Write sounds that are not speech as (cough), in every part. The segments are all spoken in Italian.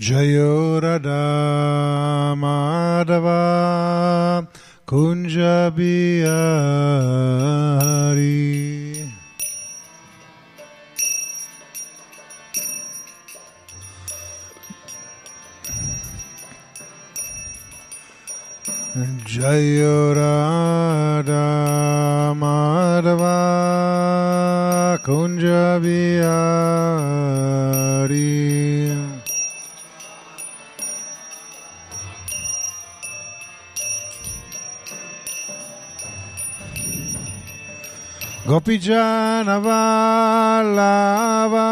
Jayo Radha Madhava Kunja Bihari. Jayo Radha Madhava Kunja Gopijana Vallava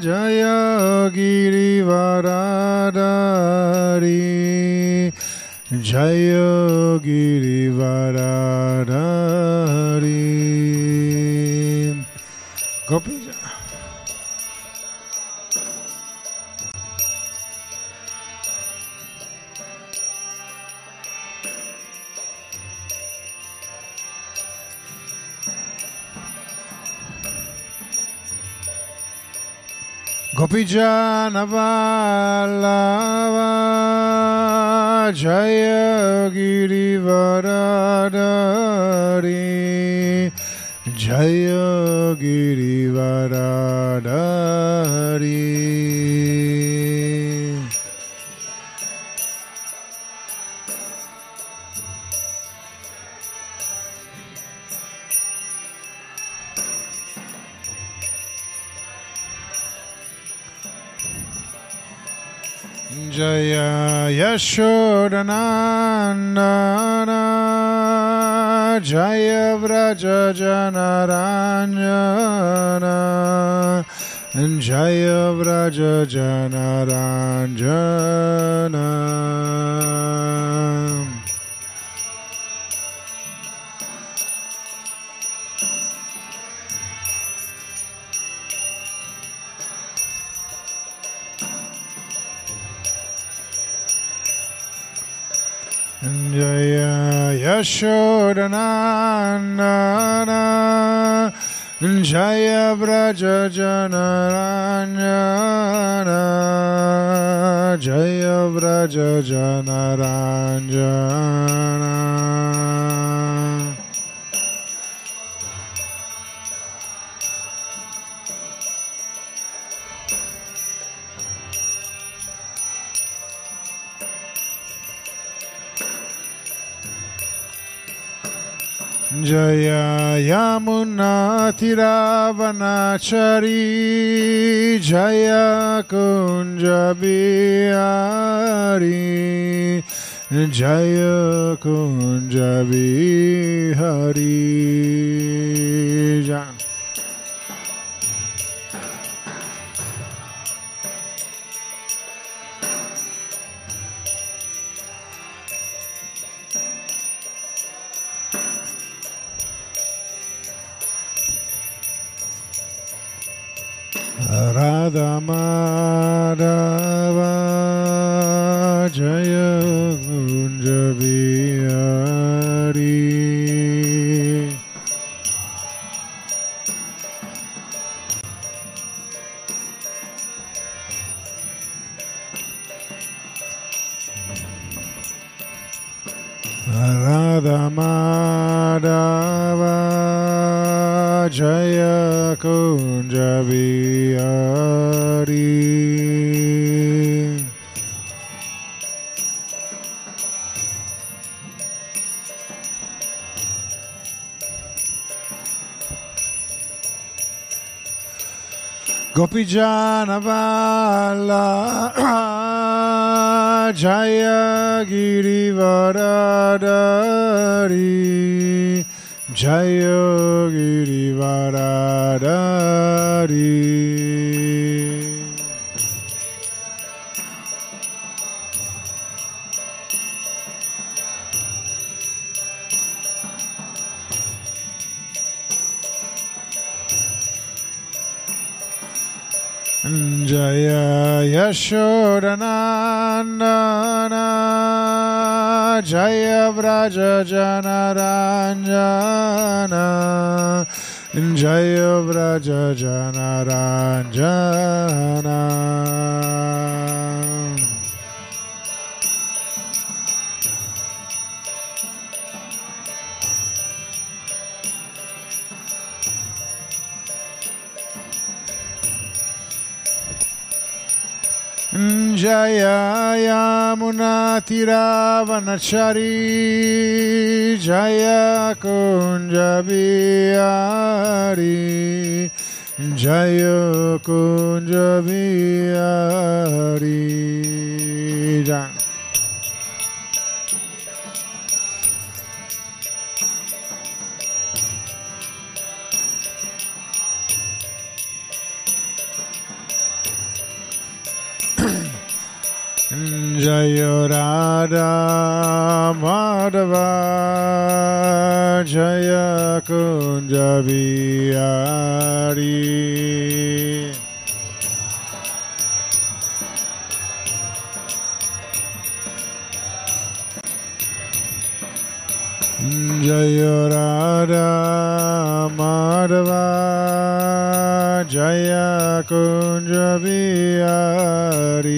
Jaya Girivaradari Jaya Girivaradari Gopijana Vallava Jaya Girivaradari. Jaya Girivaradari Jaya Yashodanandana Jaya Vraja Janaranjana Jaya Vraja Janaranjana Jaya Yashodanandana Jaya Vraja Janaranjana Jaya Jaya Yamuna Tiravanachari Jaya Kunja Bihari Jaya Kunja Bihari Ja- Radha Madhava Jaya Kunja Bihari Radha Madhava Jaya Kunja Bihari Gopijana Valla Jaya Girivaradari Jaya Girivaradari Jaya Yashodanandana Jaya Vraja Janaranjana. Jaya Vraja Janaranjana Jaya Yamuna Tiravanachari Jaya Kunja Bihari Jaya Kunja Bihari Jaya. Jaya Radha Madhava Jaya Kunja Bihari Jaya Radha Madhava Jaya Kunja Bihari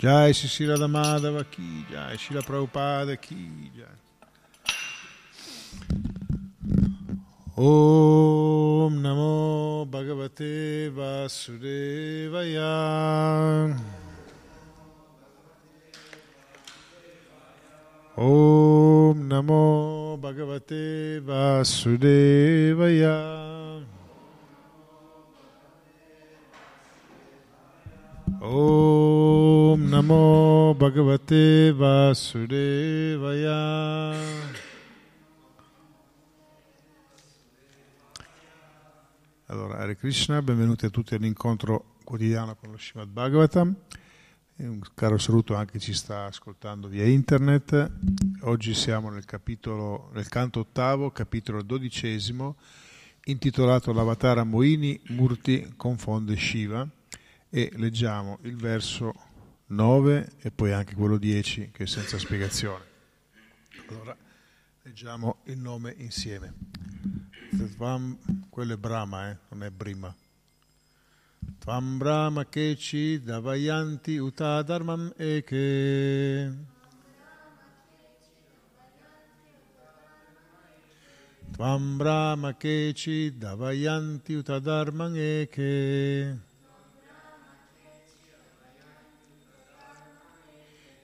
Jai Sisila Damadava Ki Jai Shila Prabhupada Ki Jai. Om Namo Bhagavate Vasudevaya. Om Namo Bhagavate Vasudevaya Om Namo Bhagavate Vasudevaya Allora, Hare Krishna, benvenuti a tutti all'incontro quotidiano con lo Srimad Bhagavatam. Un caro saluto anche a chi ci sta ascoltando via internet. Oggi siamo nel capitolo, nel canto ottavo, capitolo dodicesimo, intitolato L'Avatara Moini Murti confonde Shiva e leggiamo il verso 9 e poi anche quello 10 che è senza spiegazione. Allora, leggiamo il nome insieme. Tvam, quello è Brahma, eh? non è Brima. Tvam Brahma Kechi Davayanti Uta Dharmam Eke. Tvam Brahma Kechi Davayanti Uta Dharmam Eke.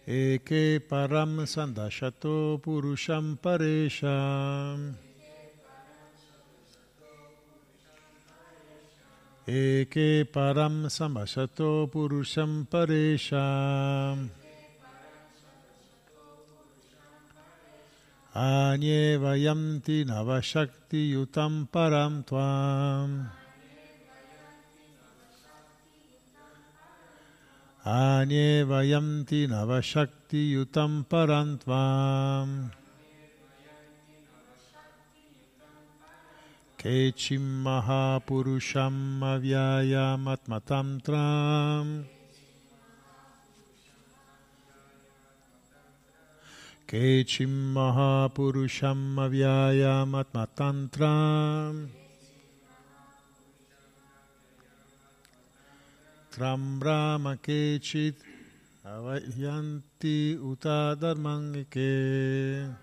Eke Param Sandashato Purusham Paresham. Eke param samasato purusham paresham. Anye vayamti navashakti yutam param tvam. Anye vayamti navashakti yutam param tvam. Kechim Mahapurusham Avyayam Atmatantram Kechim Tram Brahma Kechit Avayanti Uta Dharmangike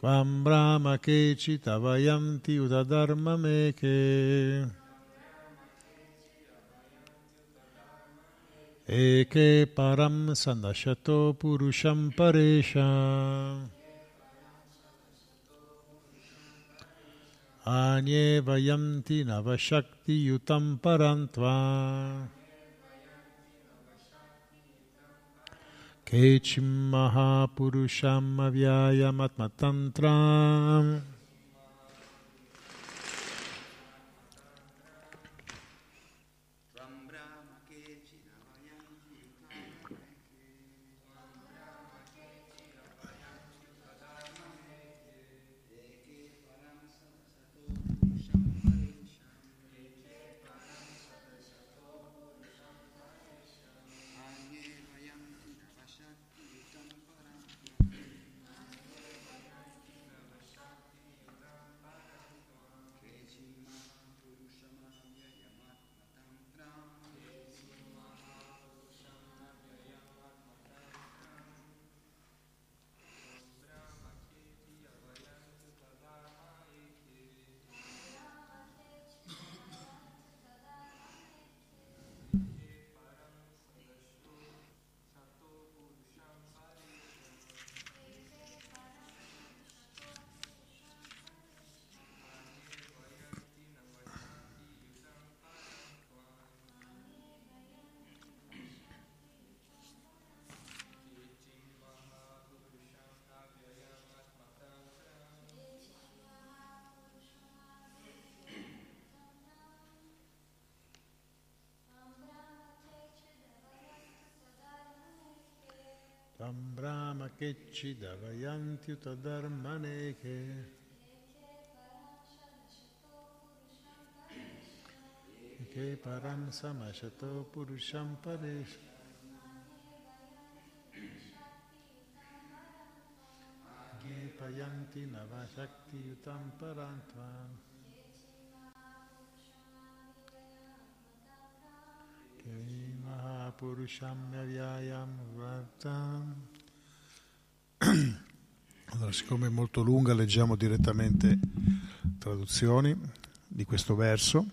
Tvam Brahma Kechi Tavayanti Udadharma Meke Eke Param Sandashato Purusham Paresha Anye Vayanti Navashakti Yutam Parantva Kechim Mahapurusham Avyayam Tam Brahma Kechidavayantyuta Dharmaneke Ke Param Samashato Purusham Paresh Payanti Navashakti Yutam Parantvam (clears throat) allora, siccome è molto lunga, leggiamo direttamente traduzioni di questo verso.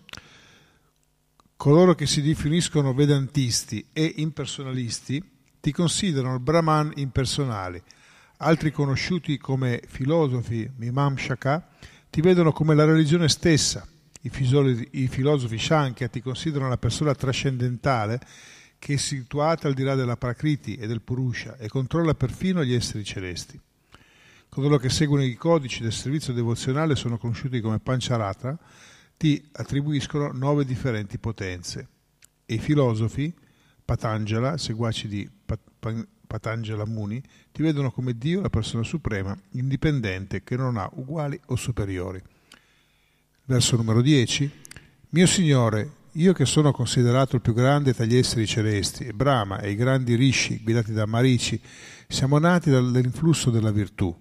Coloro che si definiscono vedantisti e impersonalisti ti considerano Brahman impersonali. Altri conosciuti come filosofi, Mimam Shaka, ti vedono come la religione stessa i filosofi, Shankya ti considerano la persona trascendentale che è situata al di là della Prakriti e del Purusha e controlla perfino gli esseri celesti. Coloro che seguono i codici del servizio devozionale sono conosciuti come Pancharatra, ti attribuiscono nove differenti potenze. E i filosofi, Patanjala, seguaci di Patanjala Muni, ti vedono come Dio, la persona suprema, indipendente, che non ha uguali o superiori. Verso numero 10. Mio Signore, io che sono considerato il più grande tra gli esseri celesti, e Brahma e i grandi rishi guidati da Marici, siamo nati dall'influsso della virtù.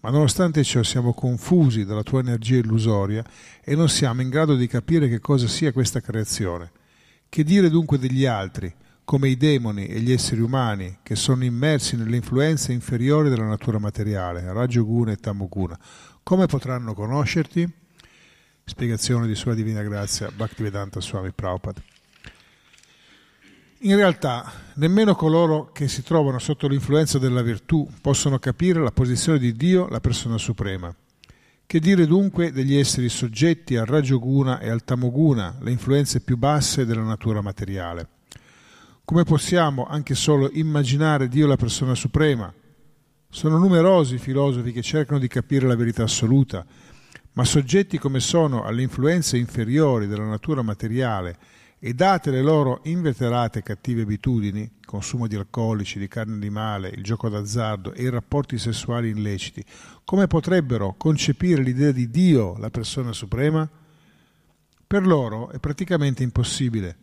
Ma nonostante ciò siamo confusi dalla tua energia illusoria e non siamo in grado di capire che cosa sia questa creazione. Che dire dunque degli altri, come i demoni e gli esseri umani, che sono immersi nelle influenze inferiori della natura materiale, Rajoguna e Tamoguna? Come potranno conoscerti? Spiegazione di Sua Divina Grazia, Bhaktivedanta Swami Prabhupada. In realtà, nemmeno coloro che si trovano sotto l'influenza della virtù possono capire la posizione di Dio, la persona suprema. Che dire dunque degli esseri soggetti al Rajoguna e al Tamoguna, le influenze più basse della natura materiale? Come possiamo anche solo immaginare Dio la persona suprema? Sono numerosi i filosofi che cercano di capire la verità assoluta, ma soggetti come sono alle influenze inferiori della natura materiale e date le loro inveterate cattive abitudini, consumo di alcolici, di carne animale, il gioco d'azzardo e i rapporti sessuali illeciti, come potrebbero concepire l'idea di Dio, la persona suprema? Per loro è praticamente impossibile.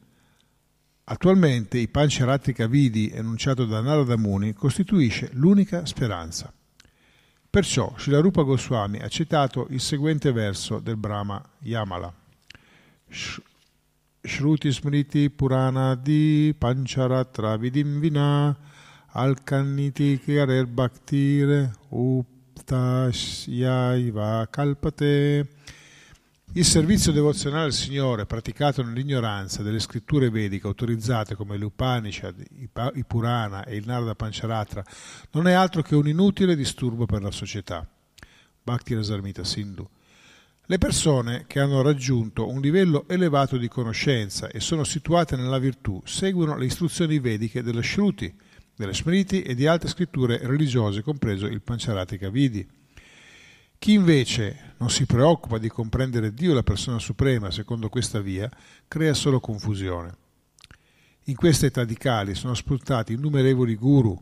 Attualmente il Pancharatrika Vidi enunciato da Narada Muni costituisce l'unica speranza. Perciò Shilarupa Goswami ha citato il seguente verso del Brahma Yamala. Shruti Smriti Purana di Pancharatra Vidimvina Alkaniti Kiarer Bhaktire Uptashyaiva Kalpate il servizio devozionale al Signore, praticato nell'ignoranza delle scritture vediche autorizzate come l'Upanishad, i Purana e il Narada Pancharatra, non è altro che un inutile disturbo per la società. Bhakti Rasarmita Sindhu. Le persone che hanno raggiunto un livello elevato di conoscenza e sono situate nella virtù seguono le istruzioni vediche delle Shruti, delle Smriti e di altre scritture religiose, compreso il Pancharatika Vidi. Chi invece non si preoccupa di comprendere Dio, la persona suprema, secondo questa via, crea solo confusione. In di Kali sono sfruttati innumerevoli guru,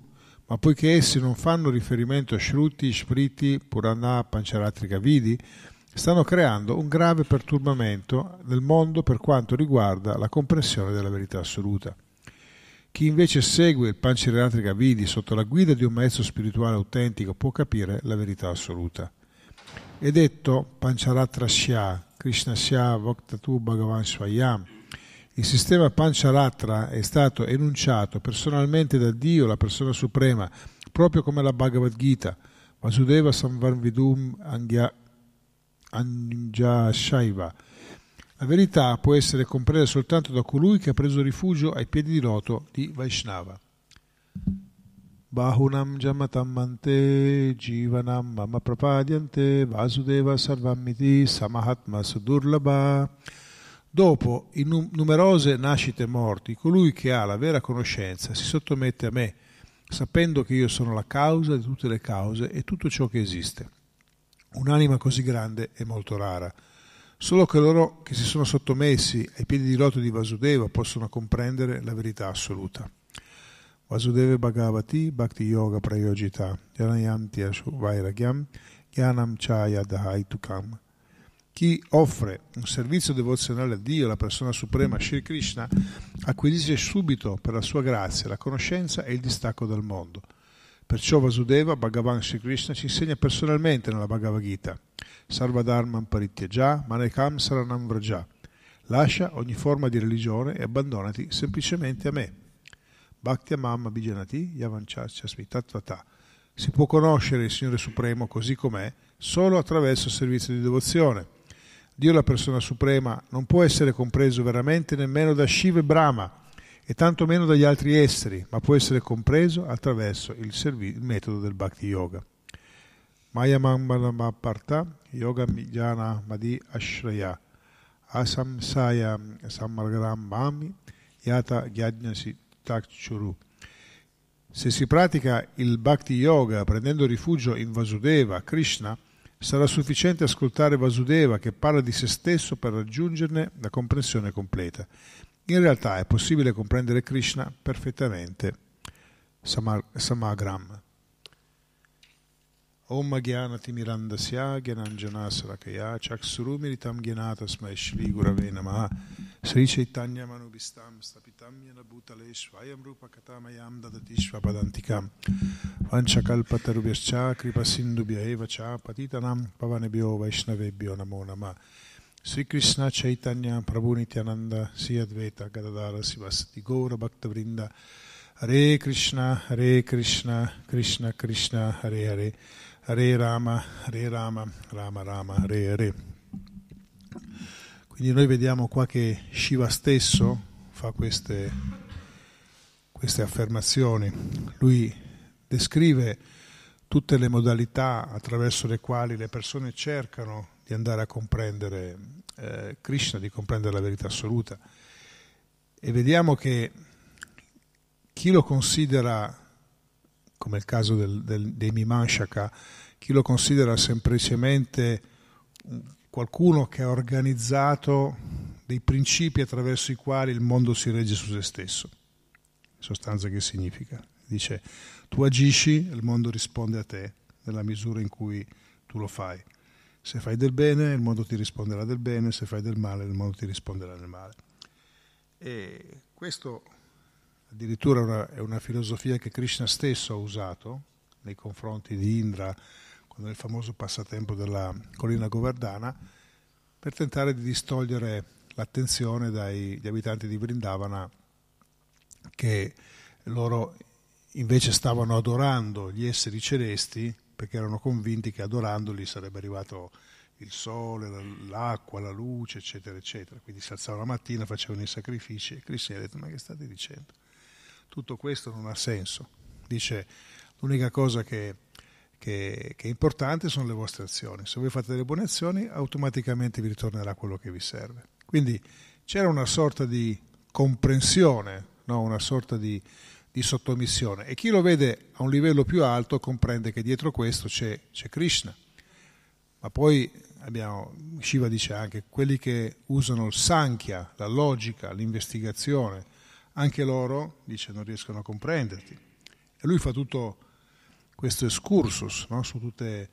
ma poiché essi non fanno riferimento a Shruti, Smriti, Purana, Pancharatrika Vidi, stanno creando un grave perturbamento nel mondo per quanto riguarda la comprensione della verità assoluta. Chi invece segue il Pancharatrika Vidi sotto la guida di un maestro spirituale autentico può capire la verità assoluta è detto Pancharatra Krishna Shya Voktatu Bhagavan Swayam. Il sistema Pancharatra è stato enunciato personalmente da Dio, la persona suprema, proprio come la Bhagavad Gita, Vasudeva Samvarvidum Anja Shaiva. La verità può essere compresa soltanto da colui che ha preso rifugio ai piedi di loto di Vaishnava. Jamatam mante jivanam mama prapadyante vasudeva sarvamiti samahatma sudurlaba. Dopo, in numerose nascite e morti, colui che ha la vera conoscenza si sottomette a me, sapendo che io sono la causa di tutte le cause e tutto ciò che esiste. Un'anima così grande è molto rara. Solo coloro che si sono sottomessi ai piedi di loto di Vasudeva possono comprendere la verità assoluta. Vasudeva Bhagavati Bhakti Yoga Prayojita Janayanti Vairagyam Gyanam Chaya Dahaitukam. Chi offre un servizio devozionale a Dio, la persona suprema, Sri Krishna, acquisisce subito per la sua grazia la conoscenza e il distacco dal mondo. Perciò Vasudeva, Bhagavan Sri Krishna, ci insegna personalmente nella Bhagavad Gita Sarvadharman Parityaja, Manekam Saranam Vraja. Lascia ogni forma di religione e abbandonati semplicemente a me. Bhakti Mamma Bijanati Yavanchachasmi Tattvata. Si può conoscere il Signore Supremo così com'è solo attraverso il servizio di devozione Dio la persona suprema non può essere compreso veramente nemmeno da Shiva e Brahma e tanto meno dagli altri esseri, ma può essere compreso attraverso il, servi- il metodo del Bhakti Yoga. Maya Parta Yoga Jana Madi Ashraya Asamsaya Samargram Mami Yata Gyajnasi Takchuru. Se si pratica il Bhakti Yoga prendendo rifugio in Vasudeva, Krishna, sarà sufficiente ascoltare Vasudeva che parla di se stesso per raggiungerne la comprensione completa. In realtà è possibile comprendere Krishna perfettamente. Samagram. Om Gyanati Mirandasya Gyananjana Sarakaya Chaksurumiritam Gyanatasmai Shri Gurave Namaha Sri Chaitanya Manubhistam Stapitam Yana Bhutale Svayam Rupa Katamayam Dadati Shvapadantikam Vanchakalpatarubhyascha Kripa Sindubhya Eva Cha Patitanam Pavanebhyo Vaishnavebhyo Namo Sri Krishna Chaitanya Prabhu Nityananda Sri Advaita Gadadara Sivasati Gaura Hare Rama, Hare Rama, Rama Rama, Hare Hare. Quindi noi vediamo qua che Shiva stesso fa queste, queste affermazioni. Lui descrive tutte le modalità attraverso le quali le persone cercano di andare a comprendere eh, Krishna, di comprendere la verità assoluta. E vediamo che chi lo considera come il caso del, del, dei Mimanshaka, chi lo considera semplicemente qualcuno che ha organizzato dei principi attraverso i quali il mondo si regge su se stesso. In sostanza che significa? Dice, tu agisci, il mondo risponde a te nella misura in cui tu lo fai. Se fai del bene, il mondo ti risponderà del bene, se fai del male, il mondo ti risponderà del male. E questo addirittura una, è una filosofia che Krishna stesso ha usato nei confronti di Indra nel famoso passatempo della collina Govardhana per tentare di distogliere l'attenzione dagli abitanti di Vrindavana che loro invece stavano adorando gli esseri celesti perché erano convinti che adorandoli sarebbe arrivato il sole, l'acqua, la luce, eccetera, eccetera. Quindi si alzavano la mattina, facevano i sacrifici e gli ha detto ma che state dicendo? Tutto questo non ha senso. Dice, l'unica cosa che, che, che, è importante sono le vostre azioni. Se voi fate delle buone azioni, automaticamente vi ritornerà quello che vi serve. Quindi c'era una sorta di comprensione, no? una sorta di, di, sottomissione. E chi lo vede a un livello più alto comprende che dietro questo c'è, c'è Krishna. Ma poi abbiamo, Shiva dice anche, quelli che usano il Sankhya, la logica, l'investigazione, anche loro, dice, non riescono a comprenderti. E lui fa tutto questo excursus no? su tutte,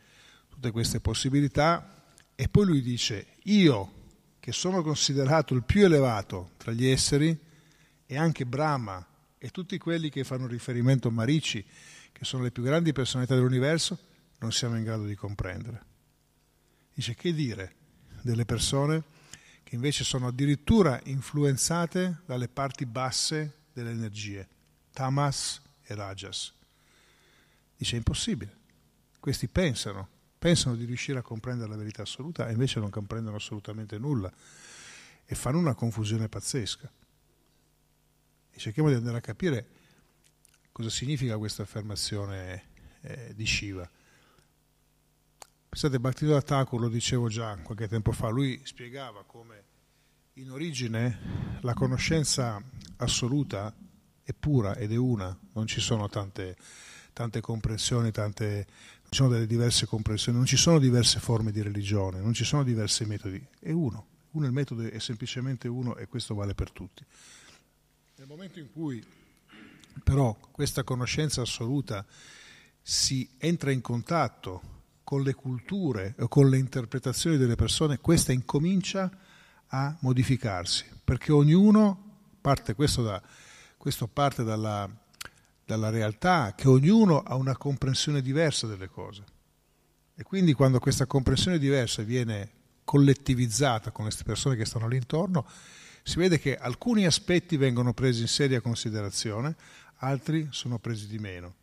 tutte queste possibilità e poi lui dice, io che sono considerato il più elevato tra gli esseri e anche Brahma e tutti quelli che fanno riferimento a Marici, che sono le più grandi personalità dell'universo, non siamo in grado di comprendere. Dice che dire delle persone che invece sono addirittura influenzate dalle parti basse delle energie, tamas e rajas. Dice impossibile. Questi pensano, pensano di riuscire a comprendere la verità assoluta e invece non comprendono assolutamente nulla e fanno una confusione pazzesca. E cerchiamo di andare a capire cosa significa questa affermazione eh, di Shiva. Pensate, Bhaktivedanta Thakur, lo dicevo già qualche tempo fa, lui spiegava come in origine la conoscenza assoluta è pura ed è una, non ci sono tante, tante comprensioni, tante, non ci sono delle diverse comprensioni, non ci sono diverse forme di religione, non ci sono diversi metodi, è uno, uno il metodo è semplicemente uno e questo vale per tutti. Nel momento in cui però questa conoscenza assoluta si entra in contatto con le culture o con le interpretazioni delle persone, questa incomincia a modificarsi, perché ognuno parte, questo, da, questo parte dalla, dalla realtà, che ognuno ha una comprensione diversa delle cose. E quindi quando questa comprensione diversa viene collettivizzata con queste persone che stanno lì intorno, si vede che alcuni aspetti vengono presi in seria considerazione, altri sono presi di meno.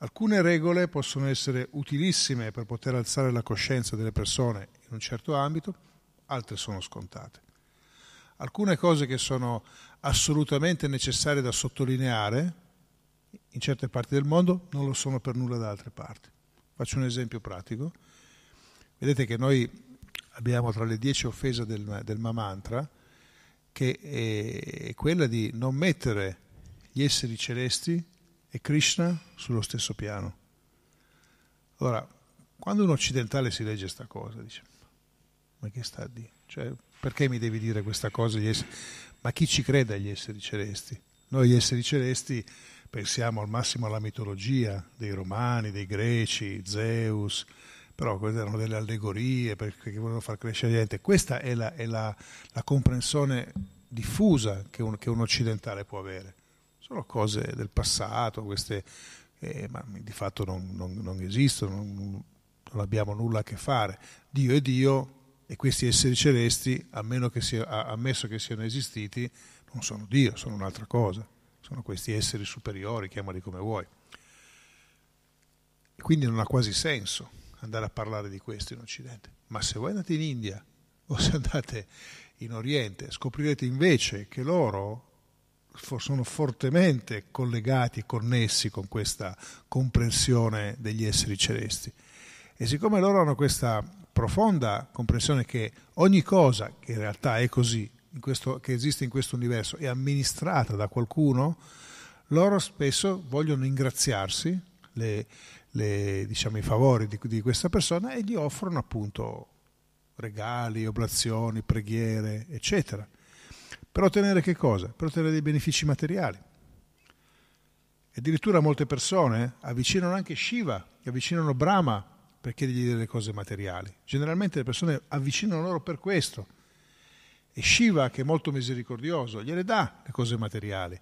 Alcune regole possono essere utilissime per poter alzare la coscienza delle persone in un certo ambito, altre sono scontate. Alcune cose che sono assolutamente necessarie da sottolineare in certe parti del mondo non lo sono per nulla da altre parti. Faccio un esempio pratico. Vedete che noi abbiamo tra le dieci offese del, del Mamantra che è quella di non mettere gli esseri celesti e Krishna sullo stesso piano. Allora, quando un occidentale si legge questa cosa, dice, ma che sta a dire? Cioè, perché mi devi dire questa cosa? Ma chi ci crede agli esseri celesti? Noi gli esseri celesti pensiamo al massimo alla mitologia dei romani, dei greci, Zeus, però queste erano delle allegorie perché volevano far crescere la gente. Questa è la, è la, la comprensione diffusa che un, che un occidentale può avere sono cose del passato, queste, eh, ma di fatto non, non, non esistono, non, non, abbiamo nulla a che fare. Dio è Dio e questi esseri celesti, che sia, ammesso che siano esistiti, non sono Dio, sono un'altra cosa, sono questi esseri superiori, chiamali come vuoi. E quindi non ha quasi senso andare a parlare di questo in Occidente. Ma se voi andate in India o se andate in Oriente, scoprirete invece che loro sono fortemente collegati connessi con questa comprensione degli esseri celesti. E siccome loro hanno questa profonda comprensione che ogni cosa, che in realtà è così, questo, che esiste in questo universo, è amministrata da qualcuno, loro spesso vogliono ingraziarsi le, le, diciamo, i favori di, di questa persona e gli offrono appunto regali, oblazioni, preghiere, eccetera. Per ottenere che cosa? Per ottenere dei benefici materiali. Addirittura molte persone avvicinano anche Shiva, avvicinano Brahma per chiedergli delle cose materiali. Generalmente le persone avvicinano loro per questo. E Shiva, che è molto misericordioso, gliele dà le cose materiali.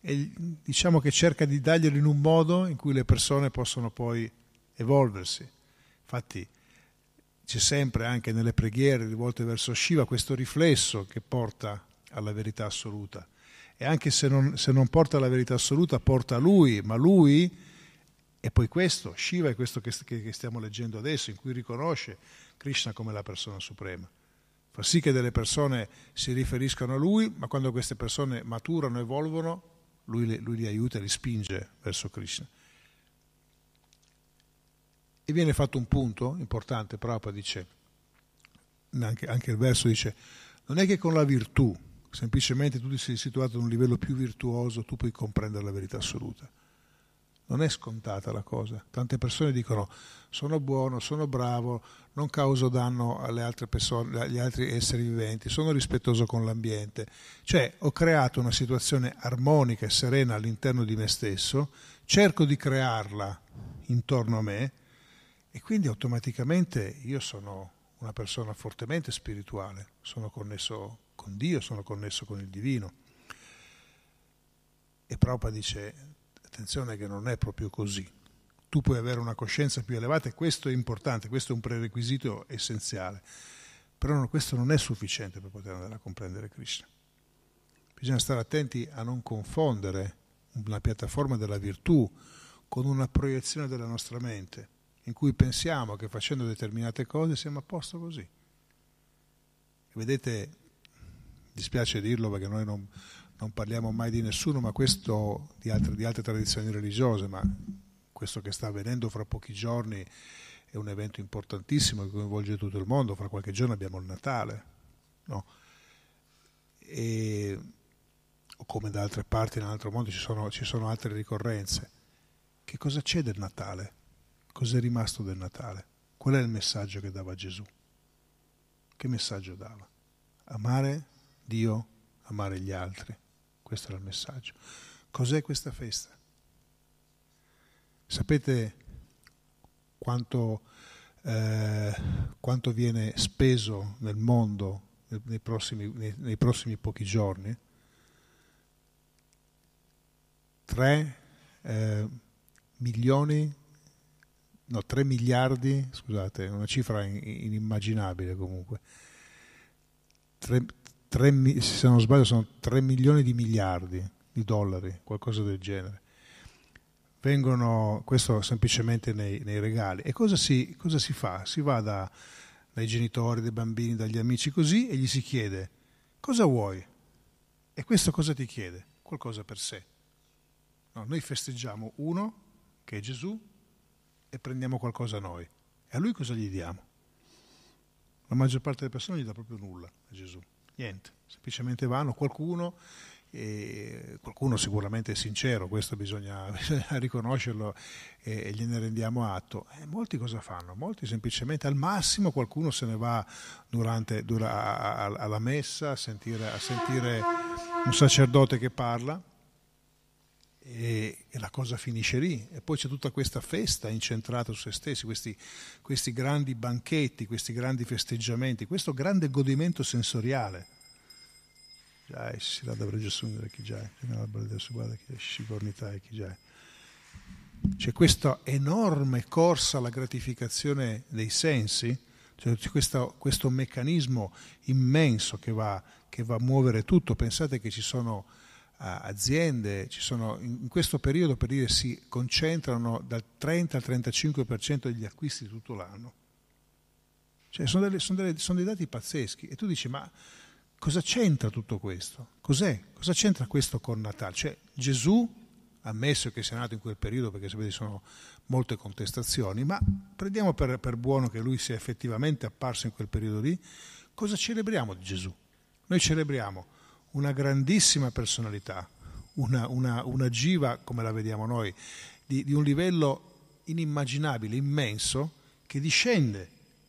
E diciamo che cerca di dargliele in un modo in cui le persone possono poi evolversi. Infatti c'è sempre anche nelle preghiere rivolte verso Shiva questo riflesso che porta alla verità assoluta. E anche se non, se non porta alla verità assoluta, porta a lui, ma lui è poi questo, Shiva è questo che, che stiamo leggendo adesso, in cui riconosce Krishna come la persona suprema. Fa sì che delle persone si riferiscano a lui, ma quando queste persone maturano, evolvono, lui, lui li aiuta li spinge verso Krishna. E viene fatto un punto importante, Prabhupada dice, anche, anche il verso dice, non è che con la virtù, semplicemente tu ti sei situato ad un livello più virtuoso, tu puoi comprendere la verità assoluta. Non è scontata la cosa. Tante persone dicono sono buono, sono bravo, non causo danno alle altre persone, agli altri esseri viventi, sono rispettoso con l'ambiente. Cioè ho creato una situazione armonica e serena all'interno di me stesso, cerco di crearla intorno a me e quindi automaticamente io sono una persona fortemente spirituale, sono connesso con Dio, sono connesso con il divino. E Prabhupada dice, attenzione che non è proprio così. Tu puoi avere una coscienza più elevata e questo è importante, questo è un prerequisito essenziale. Però questo non è sufficiente per poter andare a comprendere Krishna. Bisogna stare attenti a non confondere una piattaforma della virtù con una proiezione della nostra mente in cui pensiamo che facendo determinate cose siamo a posto così. vedete, dispiace dirlo perché noi non, non, parliamo mai di nessuno, ma questo di altre, di altre tradizioni religiose, ma questo che sta avvenendo fra pochi giorni è un evento importantissimo che coinvolge tutto il mondo, fra qualche giorno abbiamo il Natale, no? e, o come da altre parti nell'altro mondo ci sono, ci sono altre ricorrenze. Che cosa c'è del Natale? Cos'è rimasto del Natale? Qual è il messaggio che dava Gesù? Che messaggio dava? Amare Dio, amare gli altri. Questo era il messaggio. Cos'è questa festa? Sapete quanto, eh, quanto viene speso nel mondo nei prossimi, nei, nei prossimi pochi giorni? 3 eh, milioni, no 3 miliardi, scusate, una cifra inimmaginabile comunque, 3, 3, se non sbaglio sono 3 milioni di miliardi di dollari, qualcosa del genere. Vengono, questo semplicemente nei, nei regali. E cosa si, cosa si, fa? Si va da, dai genitori, dai bambini, dagli amici così e gli si chiede cosa vuoi? E questo cosa ti chiede? Qualcosa per sé. No, noi festeggiamo uno, che è Gesù, e prendiamo qualcosa noi. E a lui cosa gli diamo? La maggior parte delle persone gli dà proprio nulla a Gesù, niente, semplicemente vanno, qualcuno, eh, qualcuno sicuramente è sincero, questo bisogna, (laughs) bisogna riconoscerlo e, e, gliene rendiamo atto. E molti cosa fanno? Molti semplicemente al massimo qualcuno se ne va durante, dura, a, a, alla messa a sentire, a sentire un sacerdote che parla e, e, la cosa finisce lì. E poi c'è tutta questa festa incentrata su se stessi, questi, questi grandi banchetti, questi grandi festeggiamenti, questo grande godimento sensoriale. E già. C'è questa enorme corsa alla gratificazione dei sensi, cioè questo, questo meccanismo immenso che va, che va a muovere tutto. Pensate che ci sono aziende, sono, in questo periodo per dire si concentrano dal 30 al 35% degli acquisti di tutto l'anno. Cioè sono, delle, sono, delle, sono, dei dati pazzeschi e tu dici ma cosa c'entra tutto questo? Cos'è? Cosa c'entra questo con Natale? Cioè Gesù, ammesso che sia nato in quel periodo perché sapete sono molte contestazioni, ma prendiamo per, per buono che lui sia effettivamente apparso in quel periodo lì, cosa celebriamo di Gesù? Noi celebriamo una grandissima personalità, una, una, una giva, come la vediamo noi, di, di un livello inimmaginabile, immenso, che discende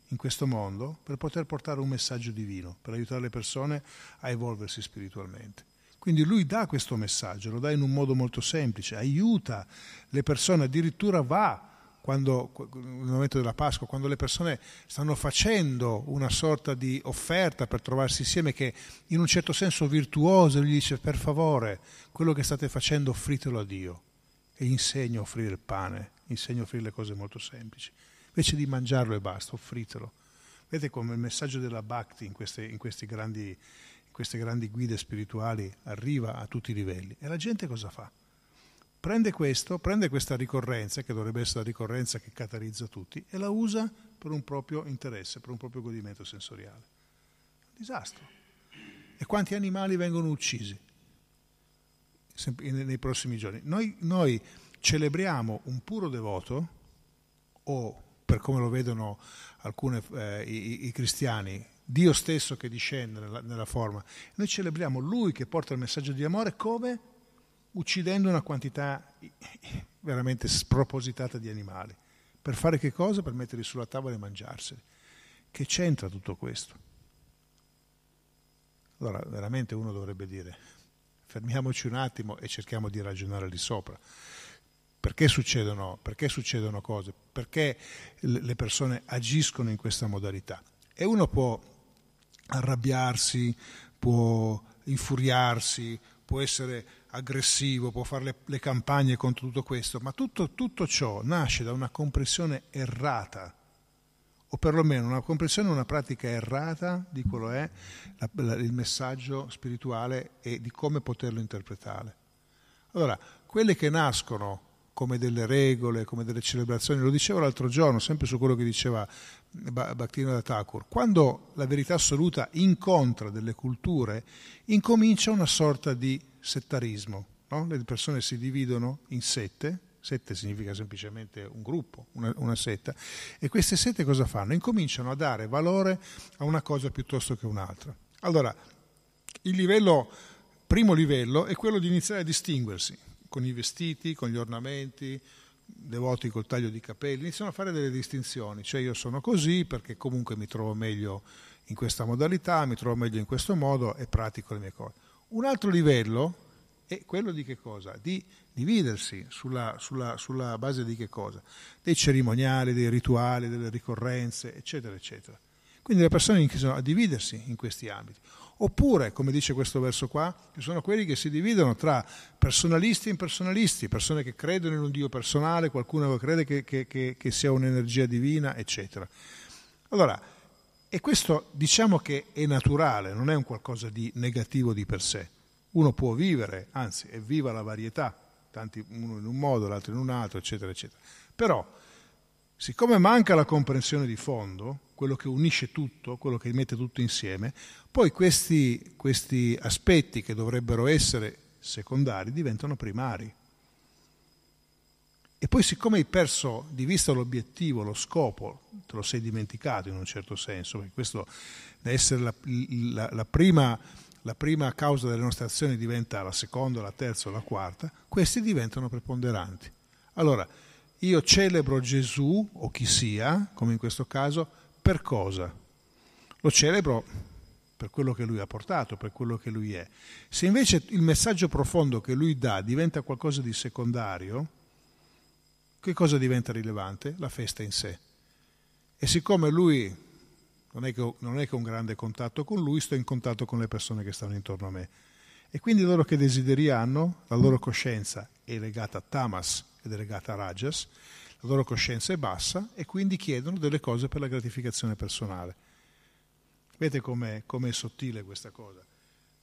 in questo mondo per poter portare un messaggio divino, per aiutare le persone a evolversi spiritualmente. Quindi lui dà questo messaggio, lo dà in un modo molto semplice, aiuta le persone, addirittura va quando, nel momento della Pasqua, quando le persone stanno facendo una sorta di offerta per trovarsi insieme che in un certo senso virtuoso, gli dice per favore quello che state facendo offritelo a Dio e insegna a offrire il pane, insegna a offrire le cose molto semplici, invece di mangiarlo e basta, offritelo. Vedete come il messaggio della Bhakti in queste, in grandi, in queste grandi guide spirituali arriva a tutti i livelli e la gente cosa fa? Prende questo, prende questa ricorrenza, che dovrebbe essere la ricorrenza che catalizza tutti, e la usa per un proprio interesse, per un proprio godimento sensoriale. Un disastro. E quanti animali vengono uccisi nei prossimi giorni? Noi, noi celebriamo un puro devoto, o per come lo vedono alcuni eh, i, i, cristiani, Dio stesso che discende nella, nella forma. Noi celebriamo Lui che porta il messaggio di amore come uccidendo una quantità veramente spropositata di animali. Per fare che cosa? Per metterli sulla tavola e mangiarseli. Che c'entra tutto questo? Allora, veramente uno dovrebbe dire, fermiamoci un attimo e cerchiamo di ragionare lì sopra. Perché succedono, perché succedono cose? Perché le persone agiscono in questa modalità? E uno può arrabbiarsi, può infuriarsi, può essere aggressivo, può fare le, le campagne contro tutto questo, ma tutto, tutto ciò nasce da una comprensione errata o perlomeno una comprensione, una pratica errata di quello è la, la, il messaggio spirituale e di come poterlo interpretare. Allora, quelle che nascono come delle regole, come delle celebrazioni, lo dicevo l'altro giorno, sempre su quello che diceva Bhaktivinoda da Thakur, quando la verità assoluta incontra delle culture, incomincia una sorta di settarismo. No? Le persone si dividono in sette, sette significa semplicemente un gruppo, una, una, setta, e queste sette cosa fanno? Incominciano a dare valore a una cosa piuttosto che un'altra. Allora, il livello, primo livello è quello di iniziare a distinguersi con i vestiti, con gli ornamenti, devoti col taglio di capelli, iniziano a fare delle distinzioni, cioè io sono così perché comunque mi trovo meglio in questa modalità, mi trovo meglio in questo modo e pratico le mie cose. Un altro livello è quello di che cosa? Di dividersi sulla, sulla, sulla base di che cosa? Dei cerimoniali, dei rituali, delle ricorrenze, eccetera, eccetera. Quindi le persone iniziano a dividersi in questi ambiti. Oppure, come dice questo verso qua, ci sono quelli che si dividono tra personalisti e impersonalisti, persone che credono in un Dio personale, qualcuno crede che, che, che, che sia un'energia divina, eccetera. Allora, e questo diciamo che è naturale, non è un qualcosa di negativo di per sé. Uno può vivere, anzi è viva la varietà, tanti uno in un modo, l'altro in un altro, eccetera, eccetera. Però, siccome manca la comprensione di fondo, quello che unisce tutto, quello che mette tutto insieme, poi questi, questi aspetti che dovrebbero essere secondari diventano primari. E poi siccome hai perso di vista l'obiettivo, lo scopo, te lo sei dimenticato in un certo senso, perché questo deve essere la, la, la, prima, la prima causa delle nostre azioni diventa la seconda, la terza la quarta, questi diventano preponderanti. Allora, io celebro Gesù o chi sia, come in questo caso, per cosa? Lo celebro per quello che lui ha portato, per quello che lui è. Se invece il messaggio profondo che lui dà diventa qualcosa di secondario, che cosa diventa rilevante? La festa in sé. E siccome lui non è, che, non è che ho un grande contatto con lui, sto in contatto con le persone che stanno intorno a me. E quindi loro che desideri hanno, la loro coscienza è legata a tamas ed è legata a rajas, la loro coscienza è bassa e quindi chiedono delle cose per la gratificazione personale. Vedete com'è, com'è sottile questa cosa?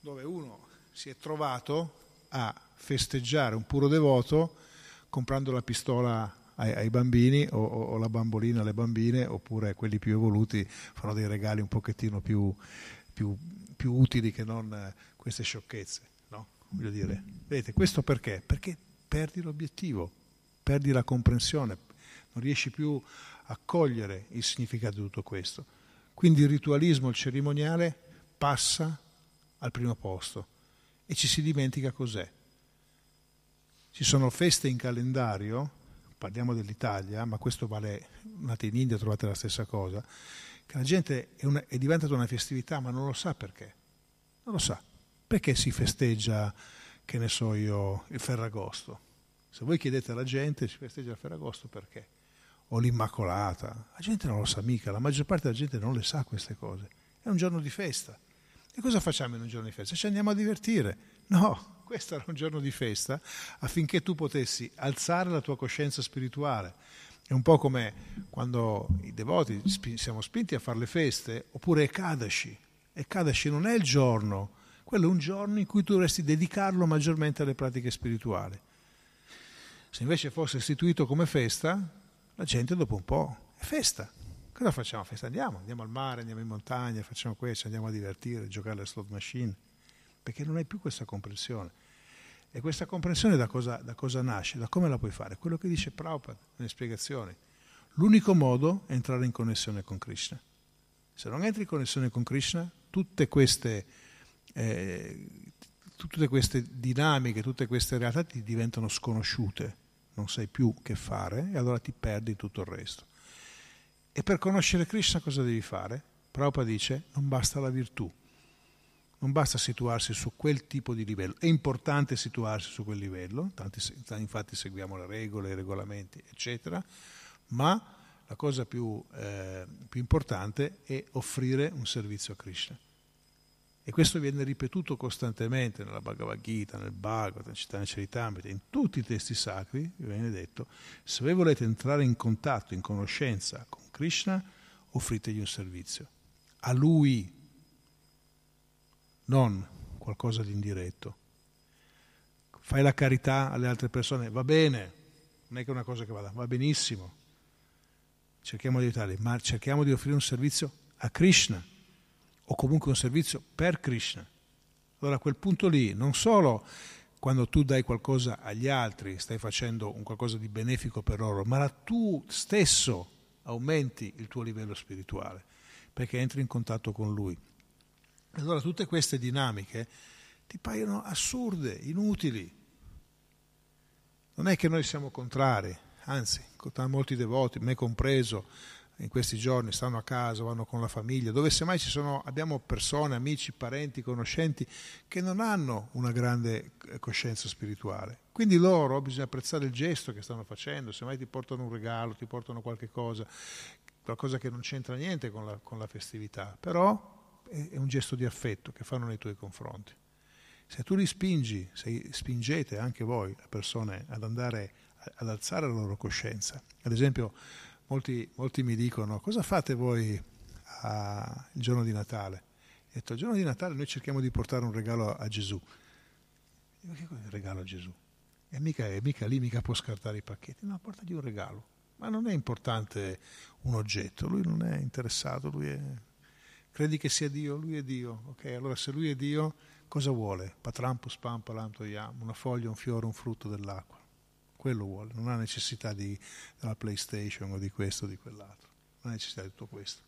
Dove uno si è trovato a festeggiare un puro devoto comprando la pistola ai, ai bambini o, o, la bambolina alle bambine, oppure quelli più evoluti fanno dei regali un pochettino più, più, più utili che non eh, queste sciocchezze. No? Voglio dire, vedete, questo perché? Perché perdi l'obiettivo, perdi la comprensione, non riesci più a cogliere il significato di tutto questo. Quindi il ritualismo, il cerimoniale passa al primo posto e ci si dimentica cos'è. Ci sono feste in calendario, parliamo dell'Italia, ma questo vale, andate in India trovate la stessa cosa, che la gente è, una, è diventata una festività ma non lo sa perché. Non lo sa. Perché si festeggia, che ne so io, il Ferragosto? Se voi chiedete alla gente, si festeggia il Ferragosto perché? O l'Immacolata? La gente non lo sa mica, la maggior parte della gente non le sa queste cose. È un giorno di festa. E cosa facciamo in un giorno di festa? Ci andiamo a divertire. No, questo era un giorno di festa affinché tu potessi alzare la tua coscienza spirituale. È un po' come quando i devoti siamo spinti a fare le feste, oppure Ekadashi. Ekadashi non è il giorno, quello è un giorno in cui tu dovresti dedicarlo maggiormente alle pratiche spirituali. Se invece fosse istituito come festa, la gente dopo un po' è festa. Cosa facciamo festa? Andiamo, andiamo al mare, andiamo in montagna, facciamo questo, andiamo a divertire, a giocare alle slot machine perché non hai più questa comprensione. E questa comprensione da cosa, da cosa nasce? Da come la puoi fare? Quello che dice Prabhupada nelle spiegazioni. L'unico modo è entrare in connessione con Krishna. Se non entri in connessione con Krishna, tutte queste, eh, tutte queste dinamiche, tutte queste realtà ti diventano sconosciute, non sai più che fare e allora ti perdi tutto il resto. E per conoscere Krishna cosa devi fare? Prabhupada dice, non basta la virtù, non basta situarsi su quel tipo di livello, è importante situarsi su quel livello, tanti, infatti seguiamo le regole, i regolamenti, eccetera, ma la cosa più, eh, più importante è offrire un servizio a Krishna. E questo viene ripetuto costantemente nella Bhagavad Gita, nel Bhagavad, nel Cittadina Charitamrita, in tutti i testi sacri viene detto, se voi volete entrare in contatto, in conoscenza con Krishna, offritegli un servizio. A Lui non qualcosa di indiretto. Fai la carità alle altre persone, va bene, non è che è una cosa che vada, va benissimo. Cerchiamo di aiutarli, ma cerchiamo di offrire un servizio a Krishna o comunque un servizio per Krishna. Allora a quel punto lì non solo quando tu dai qualcosa agli altri stai facendo un qualcosa di benefico per loro, ma tu stesso aumenti il tuo livello spirituale perché entri in contatto con lui. Allora tutte queste dinamiche ti paiono assurde, inutili. Non è che noi siamo contrari, anzi, molti devoti, me compreso, in questi giorni stanno a casa, vanno con la famiglia, dove semmai ci sono, abbiamo persone, amici, parenti, conoscenti che non hanno una grande eh, coscienza spirituale. Quindi loro bisogna apprezzare il gesto che stanno facendo, semmai ti portano un regalo, ti portano qualche cosa, qualcosa che non c'entra niente con la, con la festività, però è, è un gesto di affetto che fanno nei tuoi confronti. Se tu li spingi, se spingete anche voi le persone ad andare ad alzare la loro coscienza, ad esempio molti, molti mi dicono cosa fate voi a, il giorno di Natale? Ho detto il giorno di Natale noi cerchiamo di portare un regalo a Gesù. Dico, che cosa è il regalo a Gesù? E mica, e mica lì mica può scartare i pacchetti, no, portagli un regalo. Ma non è importante un oggetto, lui non è interessato, lui è... Credi che sia Dio? Lui è Dio. Ok, allora se lui è Dio, cosa vuole? Patrampus, pampa, lamtoiam, una foglia, un fiore, un frutto dell'acqua quello vuole, non ha necessità di, della PlayStation o di questo o di quell'altro, non ha necessità di tutto questo.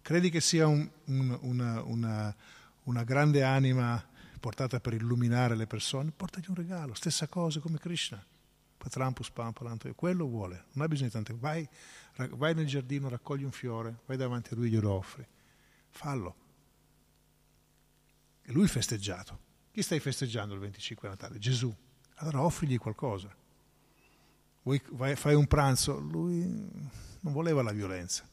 Credi che sia un, un, una, una, una, grande anima portata per illuminare le persone? Portagli un regalo, stessa cosa come Krishna. Patrampus Pampalanto, quello vuole, non ha bisogno di tante vai, vai nel giardino, raccogli un fiore, vai davanti a lui e glielo offri. Fallo. E lui festeggiato. Chi stai festeggiando il 25 Natale? Gesù allora offrigli qualcosa. Vuoi, vai, fai un pranzo, lui non voleva la violenza.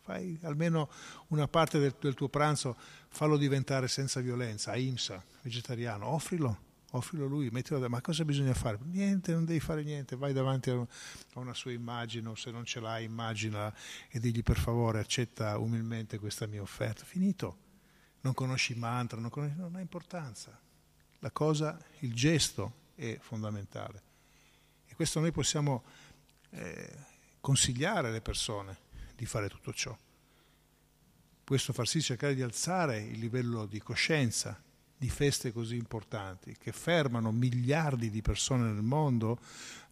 Fai almeno una parte del, del tuo pranzo, fallo diventare senza violenza, ahimsa, vegetariano, offrilo, offrilo lui, mettilo da, ma cosa bisogna fare? Niente, non devi fare niente, vai davanti a una sua immagine o se non ce l'hai immagina e digli per favore accetta umilmente questa mia offerta. Finito, non conosci mantra, non, conosci, non ha importanza. La cosa, il gesto è fondamentale. E questo noi possiamo eh, consigliare alle persone di fare tutto ciò. Questo far sì cercare di alzare il livello di coscienza di feste così importanti che fermano miliardi di persone nel mondo,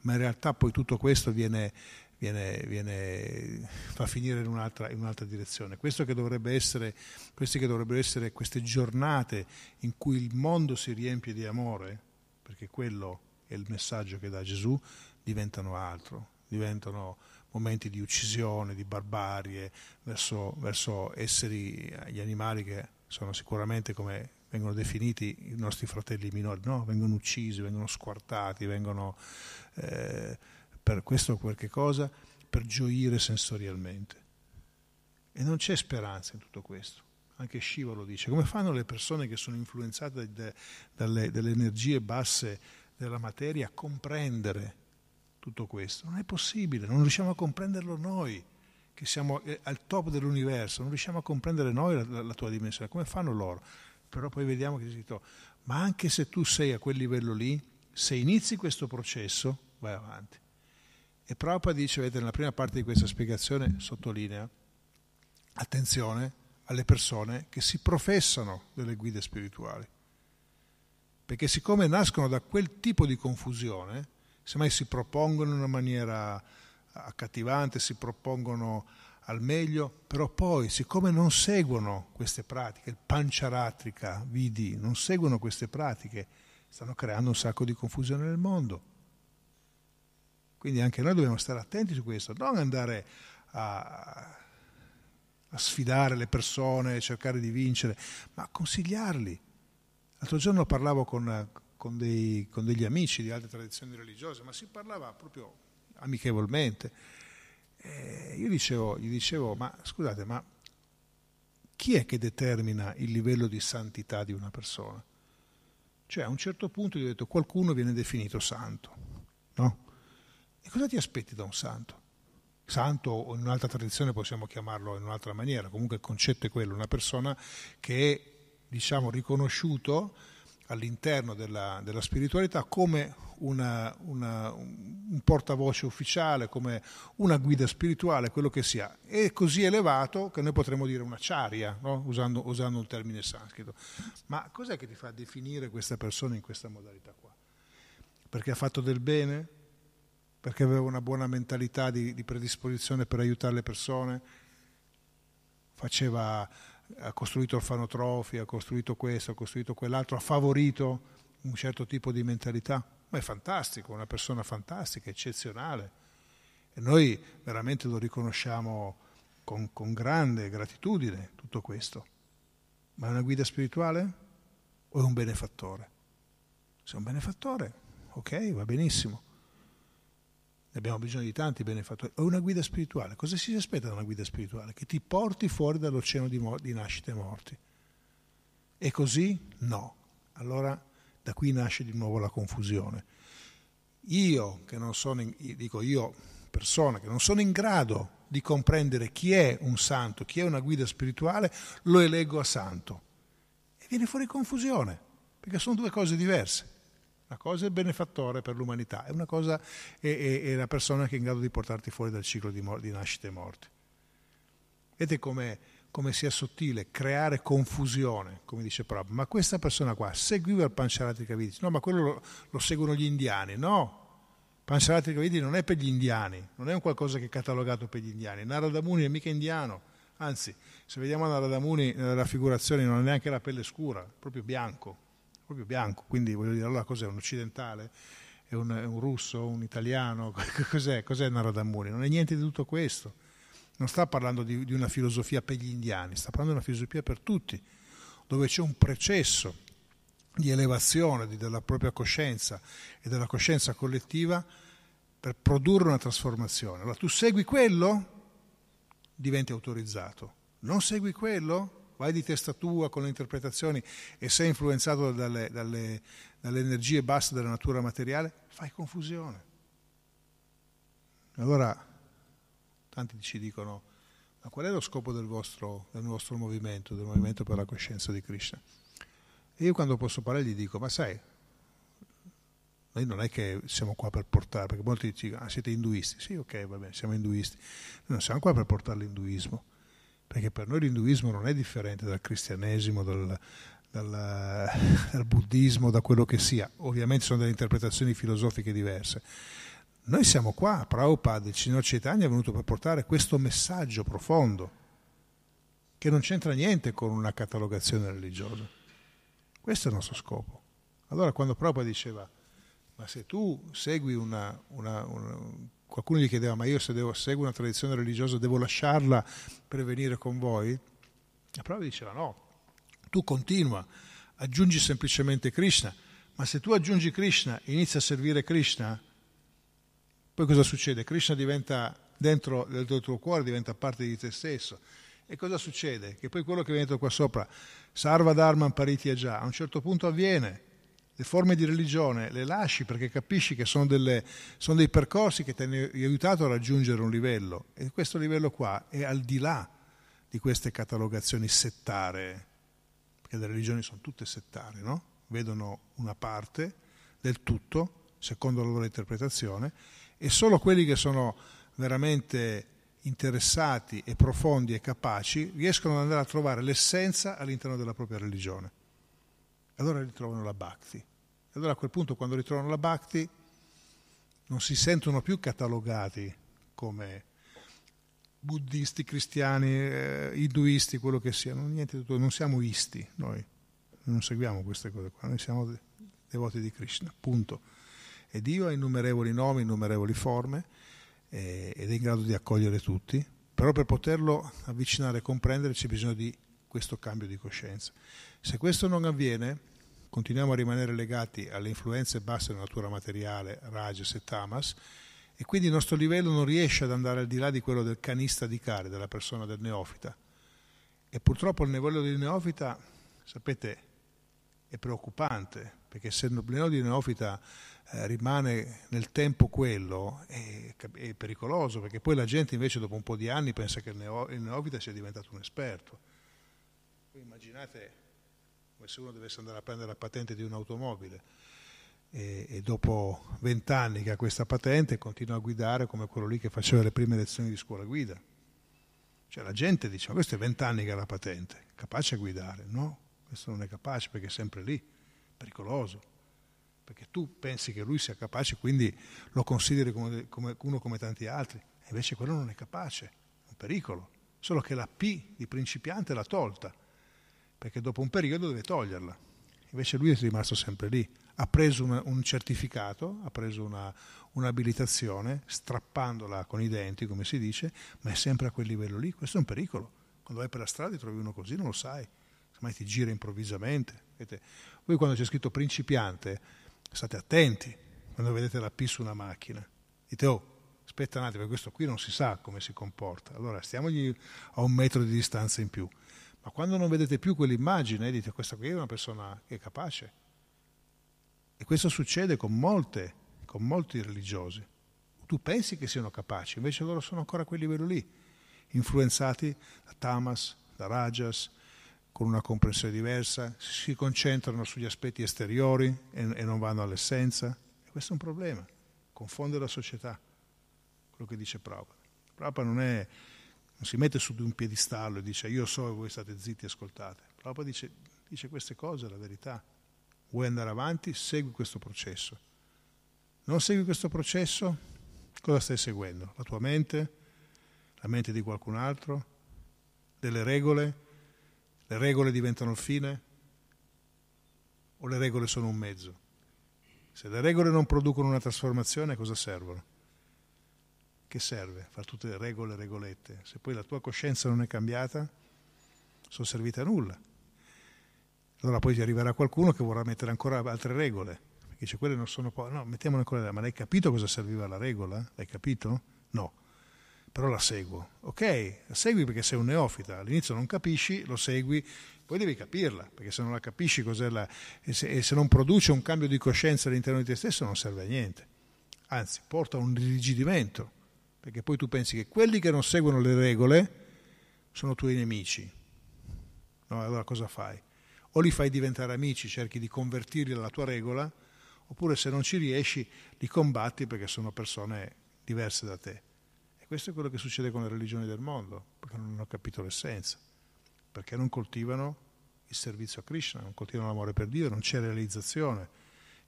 ma in realtà poi tutto questo viene, viene, viene, fa finire in un'altra, in un'altra direzione. Questo che dovrebbe essere, queste che dovrebbero essere queste giornate in cui il mondo si riempie di amore, perché quello è il messaggio che dà Gesù, diventano altro, diventano momenti di uccisione, di barbarie verso, verso esseri, gli animali che sono sicuramente come vengono definiti i nostri fratelli minori, no? vengono uccisi, vengono squartati, vengono eh, per questo qualche cosa, per gioire sensorialmente. E non c'è speranza in tutto questo anche Shiva lo dice, come fanno le persone che sono influenzate de, dalle, dalle energie basse della materia a comprendere tutto questo? Non è possibile, non riusciamo a comprenderlo noi, che siamo eh, al top dell'universo, non riusciamo a comprendere noi la, la tua dimensione, come fanno loro? Però poi vediamo che dico, ma anche se tu sei a quel livello lì, se inizi questo processo, vai avanti. E Prabhupada dice, vedete, nella prima parte di questa spiegazione sottolinea, attenzione, alle persone che si professano delle guide spirituali. Perché siccome nascono da quel tipo di confusione, semmai si propongono in una maniera accattivante, si propongono al meglio, però poi siccome non seguono queste pratiche, il panciaratrica, vidi, non seguono queste pratiche, stanno creando un sacco di confusione nel mondo. Quindi anche noi dobbiamo stare attenti su questo, non andare a a sfidare le persone, cercare di vincere, ma consigliarli. L'altro giorno parlavo con, con, dei, con degli amici di altre tradizioni religiose, ma si parlava proprio amichevolmente. E io dicevo, gli dicevo, ma scusate, ma chi è che determina il livello di santità di una persona? Cioè a un certo punto gli ho detto qualcuno viene definito santo, no? E cosa ti aspetti da un santo? santo o in un'altra tradizione possiamo chiamarlo in un'altra maniera, comunque il concetto è quello, una persona che è diciamo, riconosciuto all'interno della, della spiritualità come una, una, un portavoce ufficiale, come una guida spirituale, quello che sia. È così elevato che noi potremmo dire una charia, no? usando, usando un termine sanscrito. Ma cos'è che ti fa definire questa persona in questa modalità qua? Perché ha fatto del bene? perché aveva una buona mentalità di, di predisposizione per aiutare le persone, faceva, ha costruito orfanotrofi, ha costruito questo, ha costruito quell'altro, ha favorito un certo tipo di mentalità. Ma è fantastico, una persona fantastica, eccezionale. E noi veramente lo riconosciamo con, con grande gratitudine tutto questo. Ma è una guida spirituale o è un benefattore? Se è un benefattore, ok, va benissimo. Ne abbiamo bisogno di tanti benefattori. O una guida spirituale. Cosa si aspetta da una guida spirituale? Che ti porti fuori dall'oceano di, mo- di nascite e morti. E così? No. Allora da qui nasce di nuovo la confusione. Io, che non sono, in, dico io, persona, che non sono in grado di comprendere chi è un santo, chi è una guida spirituale, lo eleggo a santo. E viene fuori confusione, perché sono due cose diverse. Una cosa è benefattore per l'umanità, e una cosa è, è, è, la persona che è in grado di portarti fuori dal ciclo di, mor- di nascite e morti. Vedete come, come sia sottile creare confusione, come dice Prabhupada. Ma questa persona qua seguiva il Pancharati Kaviti? No, ma quello lo, lo seguono gli indiani. No, Pancharati Kaviti non è per gli indiani, non è un qualcosa che è catalogato per gli indiani. Narada Muni è mica indiano, anzi, se vediamo Narada Muni nella raffigurazione non ha neanche la pelle scura, è proprio bianco proprio bianco, quindi voglio dire, allora cos'è un occidentale? È un, è un russo, un italiano? (laughs) Cos'è, cos'è Narada Muni? Non è niente di tutto questo. Non sta parlando di, di una filosofia per gli indiani, sta parlando di una filosofia per tutti, dove c'è un processo di elevazione della propria coscienza e della coscienza collettiva per produrre una trasformazione. Allora tu segui quello, diventi autorizzato. Non segui quello, vai di testa tua con le interpretazioni e sei influenzato dalle, dalle, dalle energie basse della natura materiale, fai confusione. Allora, tanti ci dicono, ma qual è lo scopo del vostro, del vostro movimento, del movimento per la coscienza di Krishna? E io quando posso parlare gli dico, ma sai, noi non è che siamo qua per portare, perché molti dicono, ah, siete induisti. Sì, ok, va bene, siamo induisti. Noi non siamo qua per portare l'induismo perché per noi l'induismo non è differente dal cristianesimo, dal, dal, (laughs) dal buddismo, da quello che sia. Ovviamente sono delle interpretazioni filosofiche diverse. Noi siamo qua, Prabhupada, il signor Chaitanya è venuto per portare questo messaggio profondo, che non c'entra niente con una catalogazione religiosa. Questo è il nostro scopo. Allora quando Prabhupada diceva, ma se tu segui una, una, una qualcuno gli chiedeva, ma io se devo, seguo una tradizione religiosa devo lasciarla per venire con voi? La prova diceva no, tu continua, aggiungi semplicemente Krishna, ma se tu aggiungi Krishna inizi a servire Krishna, poi cosa succede? Krishna diventa dentro del tuo cuore, diventa parte di te stesso. E cosa succede? Che poi quello che viene qua sopra, Sarva Dharma Paritya già, a un certo punto avviene le forme di religione le lasci perché capisci che sono, delle, sono dei percorsi che ti hanno aiutato a raggiungere un livello e questo livello qua è al di là di queste catalogazioni settare, perché le religioni sono tutte settare, no? vedono una parte del tutto secondo la loro interpretazione e solo quelli che sono veramente interessati e profondi e capaci riescono ad andare a trovare l'essenza all'interno della propria religione allora ritrovano la Bhakti. Allora a quel punto quando ritrovano la Bhakti non si sentono più catalogati come buddisti, cristiani, eh, induisti, quello che siano, niente, non siamo isti noi, non seguiamo queste cose qua, noi siamo devoti di Krishna, punto. E Dio ha innumerevoli nomi, innumerevoli forme eh, ed è in grado di accogliere tutti, però per poterlo avvicinare e comprendere c'è bisogno di questo cambio di coscienza. Se questo non avviene, continuiamo a rimanere legati alle influenze basse della natura materiale, rajas e tamas, e quindi il nostro livello non riesce ad andare al di là di quello del canista di care, della persona del neofita. E purtroppo il livello del neofita, sapete, è preoccupante, perché se il livello di neofita eh, rimane nel tempo quello, è, è, pericoloso, perché poi la gente invece dopo un po' di anni pensa che il, neo, il neofita sia diventato un esperto. Voi immaginate come se uno dovesse andare a prendere la patente di un'automobile e, e dopo vent'anni che ha questa patente continua a guidare come quello lì che faceva le prime lezioni di scuola guida. Cioè la gente dice, ma questo è vent'anni che ha la patente, capace a guidare, no? Questo non è capace perché è sempre lì, pericoloso, perché tu pensi che lui sia capace, quindi lo consideri come, come uno come tanti altri, invece quello non è capace, è un pericolo, solo che la P di principiante l'ha tolta perché dopo un periodo deve toglierla. invece lui è rimasto sempre lì, ha preso una, un certificato, ha preso una, un'abilitazione, strappandola con i denti, come si dice, ma è sempre a quel livello lì, questo è un pericolo. Quando vai per la strada e trovi uno così, non lo sai, mai ti gira improvvisamente. Vedete? Voi quando c'è scritto principiante, state attenti, quando vedete la P su una macchina, dite oh, aspetta un attimo, questo qui non si sa come si comporta, allora stiamogli a un metro di distanza in più. Ma quando non vedete più quell'immagine, dite questa qui è una persona che è capace. E questo succede con, molte, con molti religiosi. Tu pensi che siano capaci, invece loro sono ancora a quel livello lì, influenzati da Tamas, da Rajas, con una comprensione diversa, si concentrano sugli aspetti esteriori e, e non vanno all'essenza. E questo è un problema, confonde la società, quello che dice Prabhupada. Prabhupada non, è, non si mette su di un piedistallo e dice io so e voi state zitti e ascoltate. Prabhupada dice, dice queste cose, la verità. Vuoi andare avanti? Segui questo processo. Non segui questo processo? Cosa stai seguendo? La tua mente? La mente di qualcun altro? Delle regole? Le regole diventano il fine? O le regole sono un mezzo? Se le regole non producono una trasformazione, cosa servono? Che serve fare tutte le regole e regolette? Se poi la tua coscienza non è cambiata, sono servite a nulla. Allora poi ti arriverà qualcuno che vorrà mettere ancora altre regole, perché dice quelle non sono poi, no, mettiamone ancora, ma l'hai capito cosa serviva la regola? L'hai capito? No, però la seguo. Ok, la segui perché sei un neofita, all'inizio non capisci, lo segui, poi devi capirla, perché se non la capisci cos'è la... e se, e se non produce un cambio di coscienza all'interno di te stesso non serve a niente, anzi porta a un irrigidimento, perché poi tu pensi che quelli che non seguono le regole sono tuoi nemici. No, allora cosa fai? o li fai diventare amici, cerchi di convertirli alla tua regola, oppure se non ci riesci li combatti perché sono persone diverse da te. E questo è quello che succede con le religioni del mondo, perché non hanno capito l'essenza, perché non coltivano il servizio a Krishna, non coltivano l'amore per Dio, non c'è realizzazione,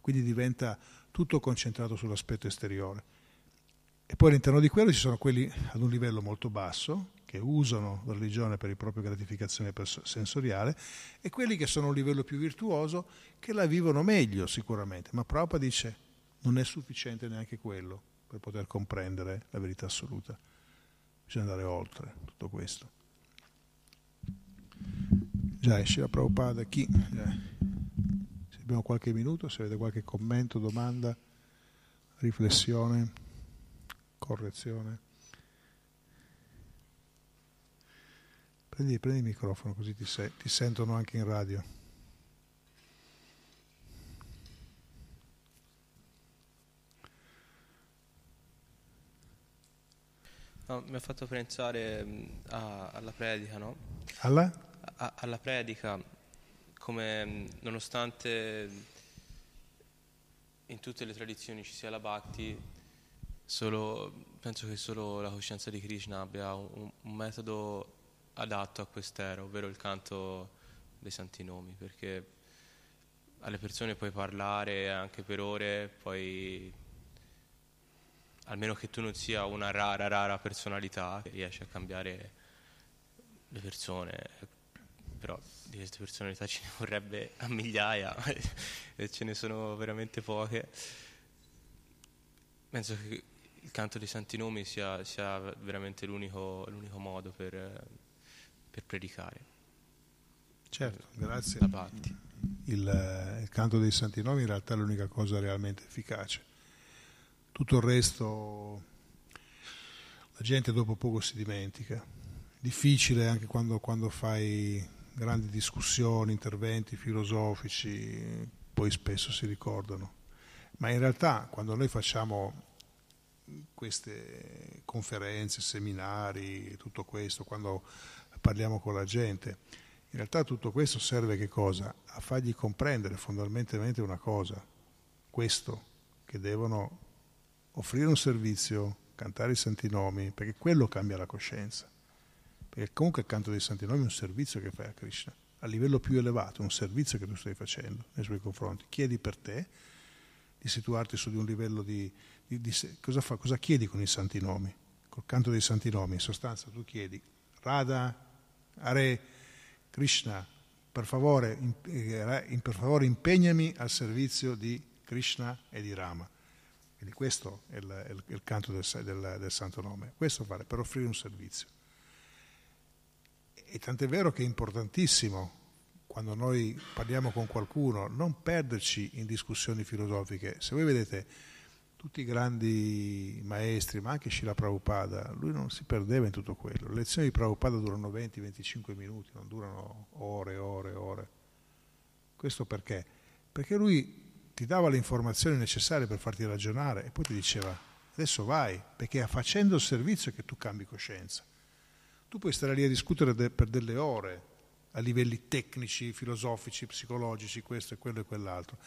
quindi diventa tutto concentrato sull'aspetto esteriore. E poi all'interno di quello ci sono quelli ad un livello molto basso, che usano la religione per la propria gratificazione sensoriale e quelli che sono a un livello più virtuoso che la vivono meglio sicuramente, ma Prabhupada dice non è sufficiente neanche quello per poter comprendere la verità assoluta, bisogna andare oltre tutto questo. Già esce la Prabhupada, chi? Se abbiamo qualche minuto, se avete qualche commento, domanda, riflessione, correzione. Prendi, prendi il microfono così ti, sei, ti sentono anche in radio. No, mi ha fatto pensare mm, a, alla predica, no? Alla? A, alla predica, come mm, nonostante in tutte le tradizioni ci sia la Bhakti, solo, penso che solo la coscienza di Krishna abbia un, un metodo adatto a quest'era, ovvero il canto dei santi nomi, perché alle persone puoi parlare anche per ore, poi almeno che tu non sia una rara, rara personalità che riesce a cambiare le persone, però di queste personalità ce ne vorrebbe a migliaia (laughs) e ce ne sono veramente poche. Penso che il canto dei santi nomi sia, sia veramente l'unico, l'unico modo per per predicare. Certo, grazie. Il, il, canto dei santi nomi in realtà è l'unica cosa realmente efficace. Tutto il resto la gente dopo poco si dimentica. Difficile anche quando, quando fai grandi discussioni, interventi filosofici, poi spesso si ricordano. Ma in realtà quando noi facciamo queste conferenze, seminari, tutto questo, quando parliamo con la gente. In realtà tutto questo serve che cosa? A fargli comprendere fondamentalmente una cosa, questo, che devono offrire un servizio, cantare i santi nomi, perché quello cambia la coscienza. Perché comunque il canto dei santi nomi è un servizio che fai a Krishna, a livello più elevato, un servizio che tu stai facendo nei suoi confronti. Chiedi per te di situarti su di un livello di... di, di cosa, fa, cosa chiedi con i santi nomi? Col canto dei santi nomi, in sostanza tu chiedi Radha, Hare Krishna, per favore, eh, per favore impegnami al servizio di Krishna e di Rama. Quindi questo è il, è il, è il canto del, del, del, santo nome, questo vale per offrire un servizio. E tant'è vero che è importantissimo quando noi parliamo con qualcuno non perderci in discussioni filosofiche. Se voi vedete tutti i grandi maestri, ma anche Shila Prabhupada, lui non si perdeva in tutto quello. Le lezioni di Prabhupada durano 20-25 minuti, non durano ore, ore, ore. Questo perché? Perché lui ti dava le informazioni necessarie per farti ragionare e poi ti diceva adesso vai, perché è facendo il servizio che tu cambi coscienza. Tu puoi stare lì a discutere de- per delle ore a livelli tecnici, filosofici, psicologici, questo e quello e quell'altro.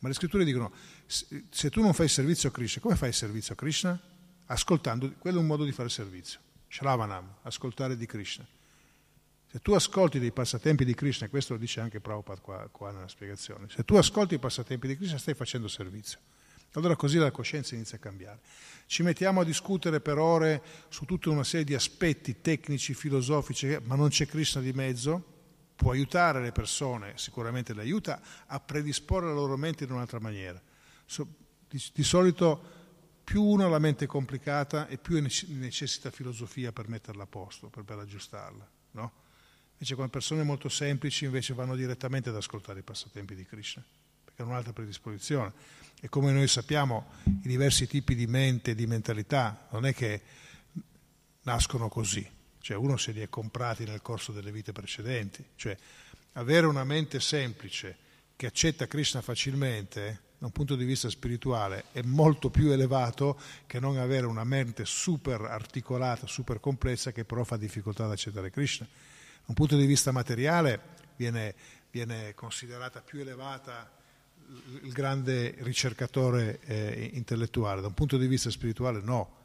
Ma le scritture dicono, se tu non fai servizio a Krishna, come fai servizio a Krishna? Ascoltando, quello è un modo di fare servizio. Shravanam, ascoltare di Krishna. Se tu ascolti dei passatempi di Krishna, e questo lo dice anche Prabhupada qua, qua nella spiegazione, se tu ascolti i passatempi di Krishna stai facendo servizio. Allora così la coscienza inizia a cambiare. Ci mettiamo a discutere per ore su tutta una serie di aspetti tecnici, filosofici, ma non c'è Krishna di mezzo, può aiutare le persone, sicuramente le aiuta, a predisporre la loro mente in un'altra maniera. Di, di solito più uno ha la mente complicata e più necessita filosofia per metterla a posto, per, per aggiustarla. No? Invece con persone molto semplici invece vanno direttamente ad ascoltare i passatempi di Krishna, perché hanno un'altra predisposizione. E come noi sappiamo i diversi tipi di mente, di mentalità, non è che nascono così cioè uno se li è comprati nel corso delle vite precedenti, cioè avere una mente semplice che accetta Krishna facilmente da un punto di vista spirituale è molto più elevato che non avere una mente super articolata, super complessa che però fa difficoltà ad accettare Krishna. Da un punto di vista materiale viene, viene considerata più elevata il grande ricercatore eh, intellettuale, da un punto di vista spirituale no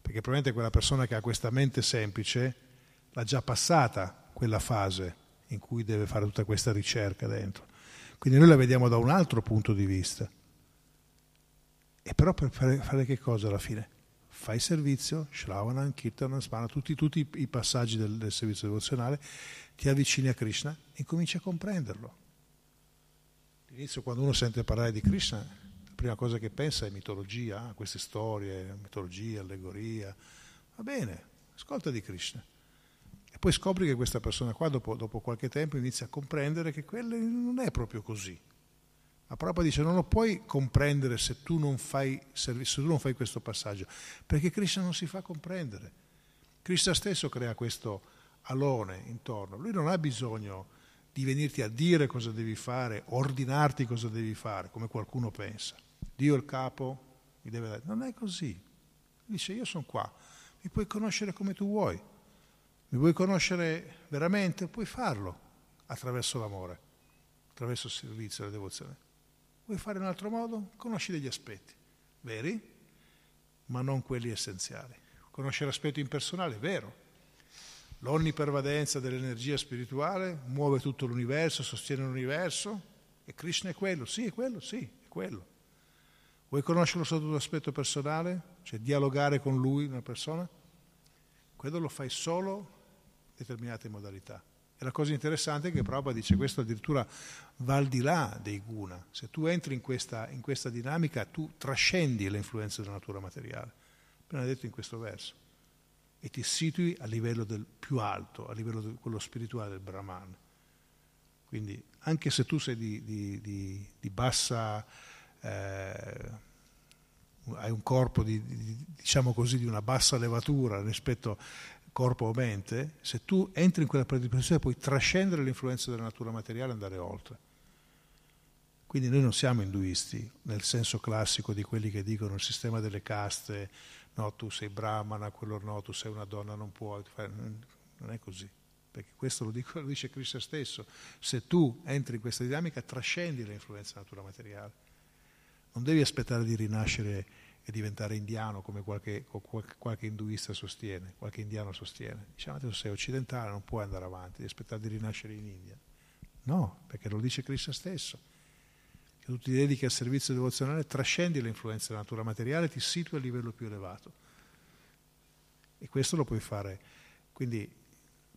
perché probabilmente quella persona che ha questa mente semplice l'ha già passata quella fase in cui deve fare tutta questa ricerca dentro. Quindi noi la vediamo da un altro punto di vista. E però per fare, che cosa alla fine? Fai servizio, Shravanam, Kirtana, Smana, tutti, tutti, i passaggi del, del servizio devozionale, ti avvicini a Krishna e cominci a comprenderlo. All'inizio quando uno sente parlare di Krishna prima cosa che pensa è mitologia, ah, queste storie, mitologia, allegoria. Va bene, ascolta di Krishna. E poi scopri che questa persona qua, dopo, dopo qualche tempo, inizia a comprendere che quello non è proprio così. Ma Prabhupada dice non lo puoi comprendere se tu non fai, se tu non fai questo passaggio, perché Krishna non si fa comprendere. Krishna stesso crea questo alone intorno. Lui non ha bisogno di venirti a dire cosa devi fare, ordinarti cosa devi fare, come qualcuno pensa. Dio è il capo, mi deve dare. Non è così. Dice io sono qua, mi puoi conoscere come tu vuoi, mi vuoi conoscere veramente, puoi farlo attraverso l'amore, attraverso il servizio, la devozione. Vuoi fare in un altro modo? Conosci degli aspetti veri, ma non quelli essenziali. Conoscere l'aspetti impersonale, vero. L'onnipervadenza dell'energia spirituale muove tutto l'universo, sostiene l'universo e Krishna è quello, sì, è quello, sì, è quello. Vuoi conoscerlo sotto l'aspetto personale? Cioè dialogare con lui, una persona? Quello lo fai solo in determinate modalità. E la cosa interessante è che Prabhupada dice questo addirittura va al di là dei guna. Se tu entri in questa, in questa dinamica, tu trascendi le influenze della natura materiale. Appena detto in questo verso. E ti situi a livello del più alto, a livello di quello spirituale del Brahman. Quindi anche se tu sei di, di, di, di bassa eh, hai un corpo di, di, diciamo così, di una bassa levatura rispetto corpo o mente, se tu entri in quella predisposizione puoi trascendere l'influenza della natura materiale e andare oltre. Quindi noi non siamo induisti nel senso classico di quelli che dicono il sistema delle caste, no tu sei brahmana, quello no, tu sei una donna, non puoi non è così. Perché questo lo, dico, lo dice Cristo stesso, se tu entri in questa dinamica trascendi l'influenza della natura materiale non devi aspettare di rinascere e diventare indiano come qualche, qualche, qualche induista sostiene, qualche indiano sostiene. Diciamo adesso sei occidentale, non puoi andare avanti, devi aspettare di rinascere in India. No, perché lo dice Cristo stesso. Che tu ti dedichi al servizio devozionale, trascendi le influenze della natura materiale, ti situi a livello più elevato. E questo lo puoi fare. Quindi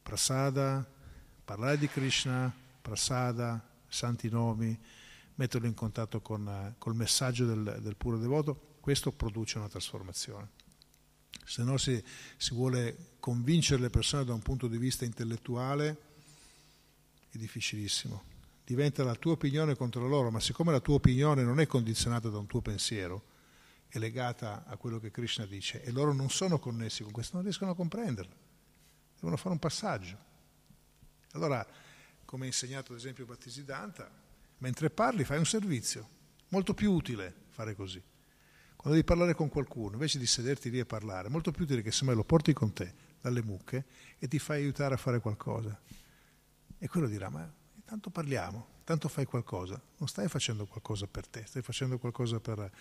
prasada, parlare di Krishna, prasada, santi nomi, metterlo in contatto con eh, col messaggio del, del puro devoto, questo produce una trasformazione. Se no si, si vuole convincere le persone da un punto di vista intellettuale, è difficilissimo. Diventa la tua opinione contro loro, ma siccome la tua opinione non è condizionata da un tuo pensiero, è legata a quello che Krishna dice e loro non sono connessi con questo, non riescono a comprenderlo, devono fare un passaggio. Allora, come ha insegnato ad esempio Battisiddhanta, mentre parli fai un servizio, molto più utile fare così. Quando devi parlare con qualcuno, invece di sederti lì e parlare, è molto più utile che semmai lo porti con te dalle mucche e ti fai aiutare a fare qualcosa. E quello dirà, ma tanto parliamo, tanto fai qualcosa, non stai facendo qualcosa per te, stai facendo qualcosa per,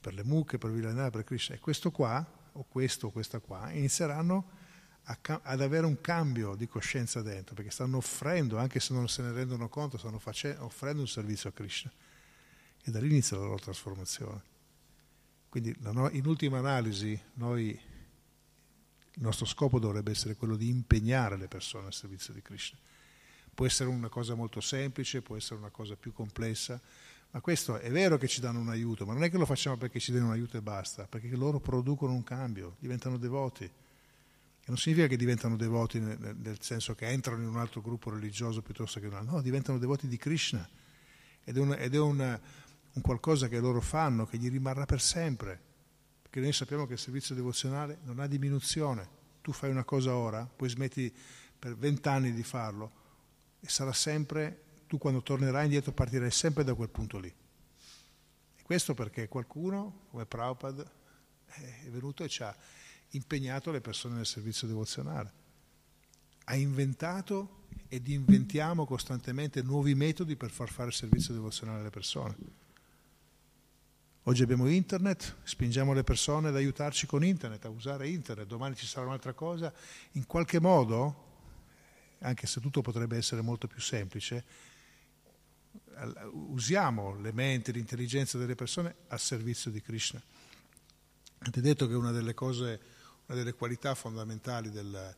per le mucche, per Villanelle, per Krishna. E questo qua, o questo o questa qua, inizieranno a, ad avere un cambio di coscienza dentro, perché stanno offrendo, anche se non se ne rendono conto, stanno facendo, offrendo un servizio a Krishna. E da lì inizia la loro trasformazione. Quindi in ultima analisi noi, il nostro scopo dovrebbe essere quello di impegnare le persone al servizio di Krishna. Può essere una cosa molto semplice, può essere una cosa più complessa, ma questo è vero che ci danno un aiuto, ma non è che lo facciamo perché ci danno un aiuto e basta, perché loro producono un cambio, diventano devoti. E non significa che diventano devoti nel, nel senso che entrano in un altro gruppo religioso piuttosto che in un altro, no, diventano devoti di Krishna. Ed è, una, ed è una, un qualcosa che loro fanno, che gli rimarrà per sempre. Perché noi sappiamo che il servizio devozionale non ha diminuzione. Tu fai una cosa ora, poi smetti per vent'anni di farlo e sarà sempre, tu quando tornerai indietro partirai sempre da quel punto lì. E questo perché qualcuno, come Prabhupada, è venuto e ci ha impegnato le persone nel servizio devozionale. Ha inventato ed inventiamo costantemente nuovi metodi per far fare il servizio devozionale alle persone. Oggi abbiamo internet, spingiamo le persone ad aiutarci con internet, a usare internet, domani ci sarà un'altra cosa. In qualche modo, anche se tutto potrebbe essere molto più semplice, usiamo le menti, l'intelligenza delle persone al servizio di Krishna. Avete detto che una delle cose, una delle qualità fondamentali del,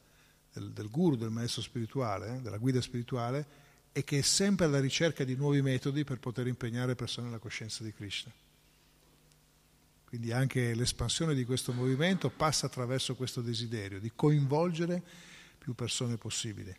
del, del guru, del maestro spirituale, della guida spirituale, è che è sempre alla ricerca di nuovi metodi per poter impegnare persone nella coscienza di Krishna. Quindi anche l'espansione di questo movimento passa attraverso questo desiderio di coinvolgere più persone possibili.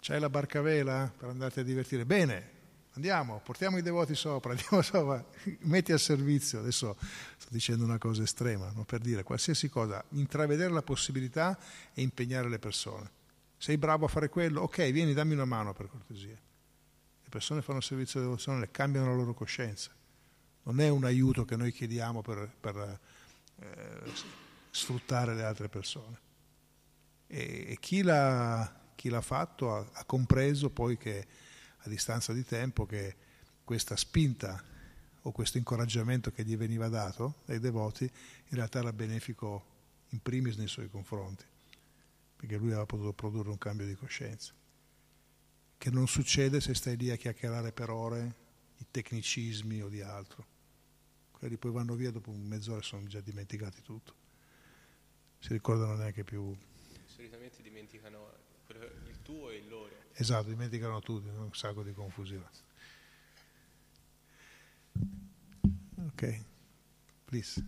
C'hai la barca a vela per andarti a divertire? Bene, andiamo, portiamo i devoti sopra, (laughs) andiamo sopra, metti al servizio. Adesso sto dicendo una cosa estrema, non per dire qualsiasi cosa, intravedere la possibilità e impegnare le persone. Sei bravo a fare quello? Ok, vieni, dammi una mano per cortesia. Le persone fanno servizio di devozione, cambiano la loro coscienza non è un aiuto che noi chiediamo per, per eh, sfruttare le altre persone. E, e chi, l'ha, chi, l'ha, fatto ha, ha, compreso poi che a distanza di tempo che questa spinta o questo incoraggiamento che gli veniva dato dai devoti in realtà era benefico in primis nei suoi confronti, perché lui aveva potuto produrre un cambio di coscienza, che non succede se stai lì a chiacchierare per ore di tecnicismi o di altro quelli poi vanno via dopo mezz'ora e sono già dimenticati tutto. Si ricordano neanche più. Solitamente dimenticano il tuo e il loro. Esatto, dimenticano tutti, un sacco di confusione. Ok, please.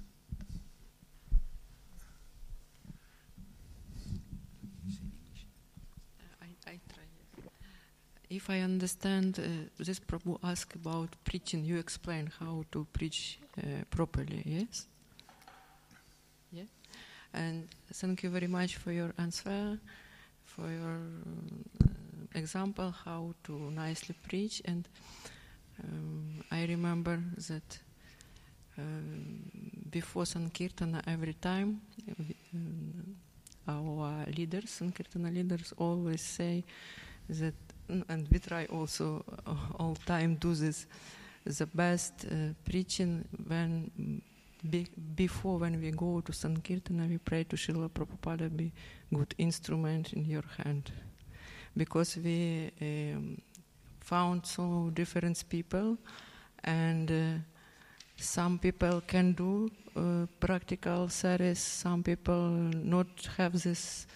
If I understand, uh, this Prabhu asked about preaching. You explain how to preach uh, properly, yes? Yeah. And thank you very much for your answer, for your example how to nicely preach. And um, I remember that um, before Sankirtana, every time um, our leaders, Sankirtana leaders, always say that, and we try also (laughs) all time do this the best uh, preaching when be, before when we go to Sankirtana, we pray to Srila Prabhupada be good instrument in your hand, because we um, found so different people, and uh, some people can do uh, practical service, some people not have this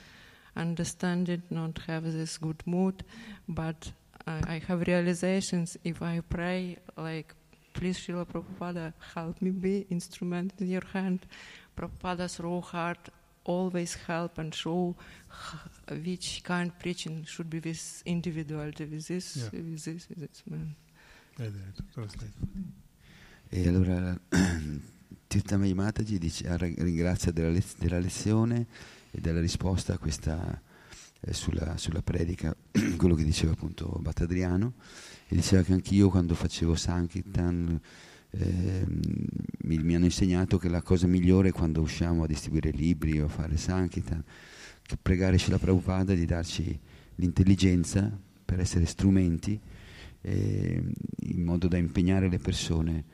understanding, not have this good mood, but I I have realizations if I pray like, please Srila Prabhupada, help me be instrument in your hand. Prabhupada's raw heart always help and show which kind preaching should be with individuality, with this, Yeah. with this, with this man. E allora (clears throat) Tirthamay Mataji dice, ah, ringrazia della, lez- della lezione e della risposta a questa, eh, sulla, sulla predica, (clears throat) quello che diceva appunto Battadriano, e diceva che anch'io quando facevo Sankirtan eh, mi, mi hanno insegnato che la cosa migliore quando usciamo a distribuire libri o a fare Sankirtan, che pregare Srila Prabhupada di darci l'intelligenza per essere strumenti eh, in modo da impegnare le persone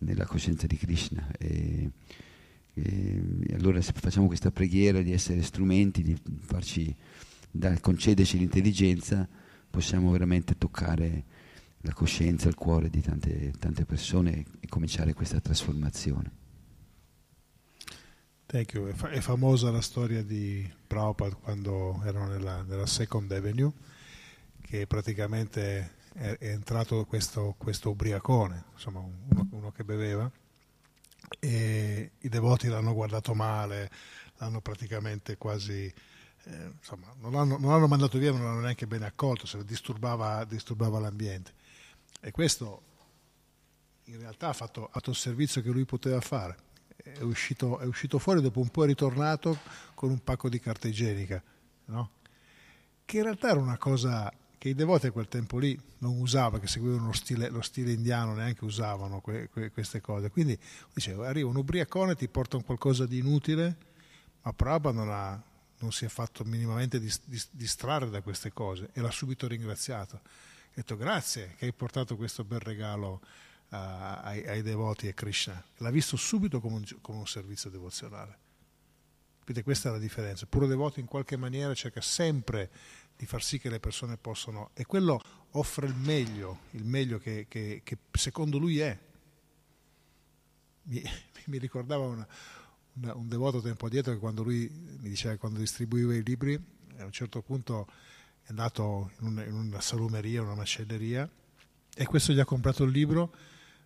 nella coscienza di Krishna. E, e, e allora se facciamo questa preghiera di essere strumenti, di farci, da, concederci l'intelligenza, possiamo veramente toccare la coscienza, il cuore di tante, tante persone e, cominciare questa trasformazione. Thank you. È famosa la storia di Prabhupada quando erano nella, nella Second Avenue, che praticamente è, è entrato questo, questo ubriacone, insomma uno, uno che beveva, e i devoti l'hanno guardato male, l'hanno praticamente quasi... eh, insomma, non l'hanno, non l'hanno mandato via, non l'hanno neanche bene accolto, se disturbava, disturbava l'ambiente. E questo in realtà ha fatto, fatto il servizio che lui poteva fare è uscito, è uscito fuori, dopo un po' è ritornato con un pacco di carta igienica, no? che in realtà era una cosa che i devoti a quel tempo lì non usavano, che seguivano lo stile, lo stile indiano, neanche usavano que, que, queste cose. Quindi dicevo, arriva un ubriacone, ti porta un qualcosa di inutile, ma Prabhupada non, ha, non si è fatto minimamente dis, dis, distrarre da queste cose e l'ha subito ringraziato. Ha detto grazie che hai portato questo bel regalo Uh, ai, ai, devoti e Krishna. L'ha visto subito come un, come un, servizio devozionale. Quindi questa è la differenza. Il puro devoto in qualche maniera cerca sempre di far sì che le persone possano... E quello offre il meglio, il meglio che, che, che secondo lui è. Mi, (laughs) mi ricordava una, una, un devoto tempo addietro che quando lui mi diceva che quando distribuiva i libri, a un certo punto è andato in una, in una salumeria, una macelleria, e questo gli ha comprato il libro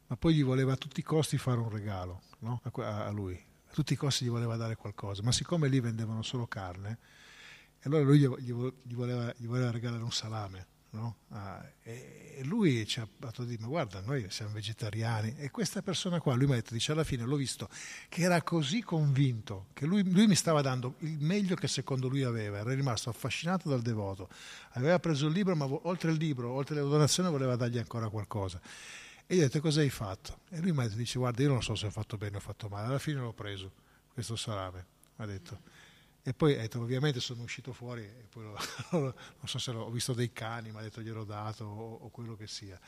ma poi gli voleva a tutti i costi fare un regalo no? a, a, lui, a tutti i costi gli voleva dare qualcosa, ma siccome lì vendevano solo carne, allora lui gli, voleva, gli voleva, regalare un salame. No? Ah, e, lui ci ha fatto dire, ma guarda, noi siamo vegetariani, e questa persona qua, lui mi ha detto, dice, alla fine l'ho visto, che era così convinto, che lui, lui mi stava dando il meglio che secondo lui aveva, era rimasto affascinato dal devoto, aveva preso il libro, ma oltre il libro, oltre le donazioni, voleva dargli ancora qualcosa. E gli ho detto cosa hai fatto? E lui mi ha detto, dice guarda io non so se ho fatto bene o ho fatto male, alla fine l'ho preso, questo salame, ha detto. E poi detto, ovviamente sono uscito fuori e poi lo, (laughs) non so se l'ho, ho visto dei cani, mi ha detto gliel'ho dato o, o, quello che sia.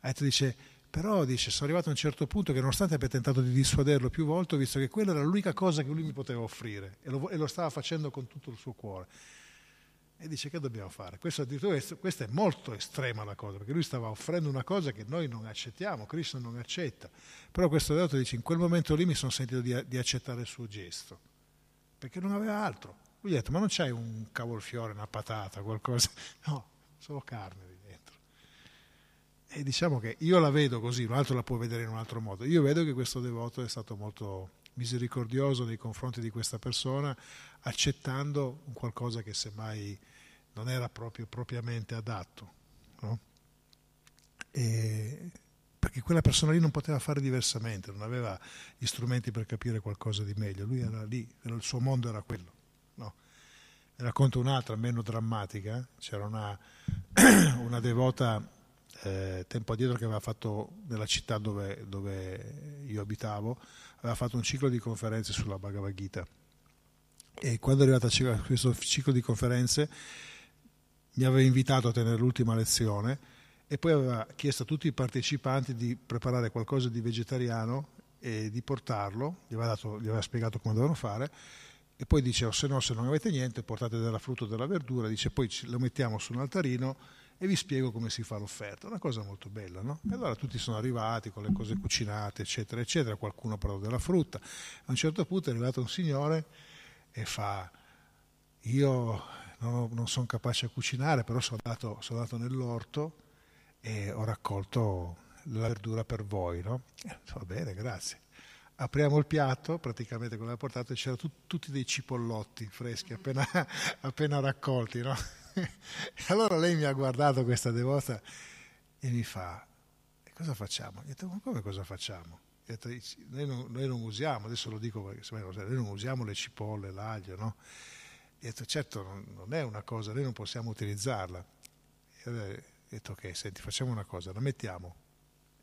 Ha detto, dice, però dice, sono arrivato a un certo punto che nonostante abbia tentato di dissuaderlo più volte, ho visto che quella era l'unica cosa che lui mi poteva offrire e lo, e lo stava facendo con tutto il suo cuore. E dice che dobbiamo fare? Questo, questa è molto estrema la cosa, perché lui stava offrendo una cosa che noi non accettiamo, Krishna non accetta. Però questo devoto dice, in quel momento lì mi sono sentito di, di accettare il suo gesto, perché non aveva altro. Lui ha detto, ma non c'hai un cavolfiore, una patata, qualcosa? (laughs) No, solo carne lì dentro. E diciamo che io la vedo così, un altro la può vedere in un altro modo. Io vedo che questo devoto è stato molto misericordioso nei confronti di questa persona, accettando un qualcosa che semmai non era proprio propriamente adatto, no? e, perché quella persona lì non poteva fare diversamente, non aveva gli strumenti per capire qualcosa di meglio, lui era lì, il suo mondo era quello. No? Ne racconto un'altra, meno drammatica, c'era una, (clears throat) una devota eh, tempo addietro che aveva fatto nella città dove, dove io abitavo, aveva fatto un ciclo di conferenze sulla Bhagavad Gita e quando è arrivato a questo ciclo di conferenze mi aveva invitato a tenere l'ultima lezione e poi aveva chiesto a tutti i partecipanti di preparare qualcosa di vegetariano e di portarlo, gli aveva, dato, gli aveva spiegato come dovevano fare. E poi dice oh, se no se non avete niente portate della frutta o della verdura, dice poi lo mettiamo su un altarino e vi spiego come si fa l'offerta, una cosa molto bella, no? E allora tutti sono arrivati con le cose cucinate, eccetera, eccetera, qualcuno parlò della frutta, a un certo punto è arrivato un signore e fa io non, non sono capace a cucinare, però sono andato, sono andato nell'orto e ho raccolto la verdura per voi, no? Va bene, grazie. Apriamo il piatto, praticamente quello che portato, e c'erano tut, tutti dei cipollotti freschi, appena, (laughs) appena raccolti, no? (laughs) allora lei mi ha guardato questa devota e mi fa, cosa facciamo? Io ho detto, ma come cosa facciamo? Detto, noi, non, noi, non, usiamo, adesso lo dico perché noi non usiamo le cipolle, l'aglio, no? E ho detto, certo, non, non, è una cosa, noi non possiamo utilizzarla. E ho detto, ok, senti, facciamo una cosa, la mettiamo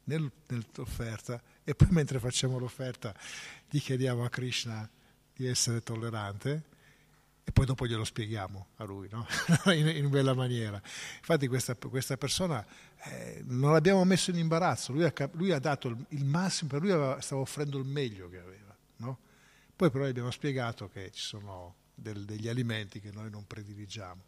nel, nell'offerta e poi mentre facciamo l'offerta gli chiediamo a Krishna di essere tollerante e poi dopo glielo spieghiamo a lui no? (laughs) in, in, bella maniera. Infatti questa, questa persona eh, non l'abbiamo messo in imbarazzo, lui ha, lui ha dato il, il, massimo, per lui aveva, stava offrendo il meglio che aveva. No? Poi però gli abbiamo spiegato che ci sono del, degli alimenti che noi non prediligiamo.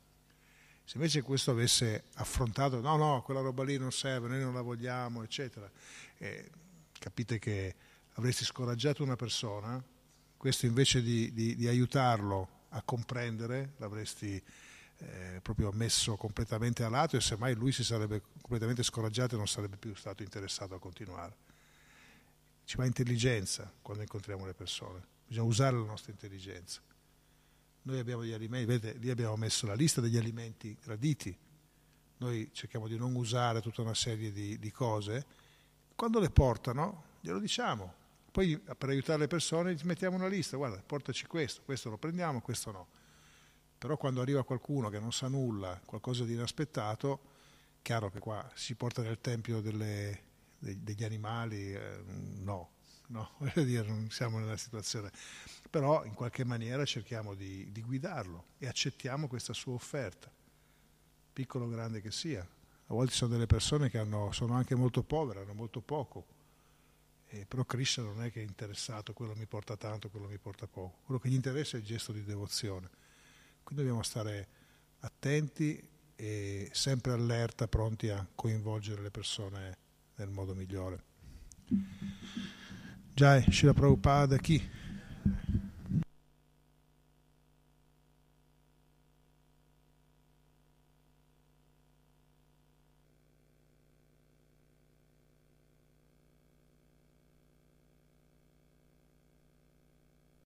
Se invece questo avesse affrontato, no, no, quella roba lì non serve, noi non la vogliamo, eccetera, eh, capite che avresti scoraggiato una persona, questo invece di, di, di aiutarlo a comprendere l'avresti eh, proprio messo completamente a lato e semmai lui si sarebbe completamente scoraggiato e non sarebbe più stato interessato a continuare. Ci va intelligenza quando incontriamo le persone, bisogna usare la nostra intelligenza. Noi abbiamo gli alimenti, vedete, lì abbiamo messo la lista degli alimenti graditi, noi cerchiamo di non usare tutta una serie di, di cose, quando le portano glielo diciamo, poi per aiutare le persone mettiamo una lista, guarda, portaci questo, questo lo prendiamo, questo no. Però quando arriva qualcuno che non sa nulla, qualcosa di inaspettato, chiaro che qua si porta nel tempio delle, degli animali, eh, no, no, (laughs) voglio dire, non siamo nella situazione però in qualche maniera cerchiamo di, di guidarlo e accettiamo questa sua offerta, piccolo o grande che sia. A volte ci sono delle persone che hanno, sono anche molto povere, hanno molto poco, eh, però Krishna non è che è interessato, quello mi porta tanto, quello mi porta poco, quello che gli interessa è il gesto di devozione. Quindi dobbiamo stare attenti e sempre allerta, pronti a coinvolgere le persone nel modo migliore. Jai Shira Prabhupada aqui.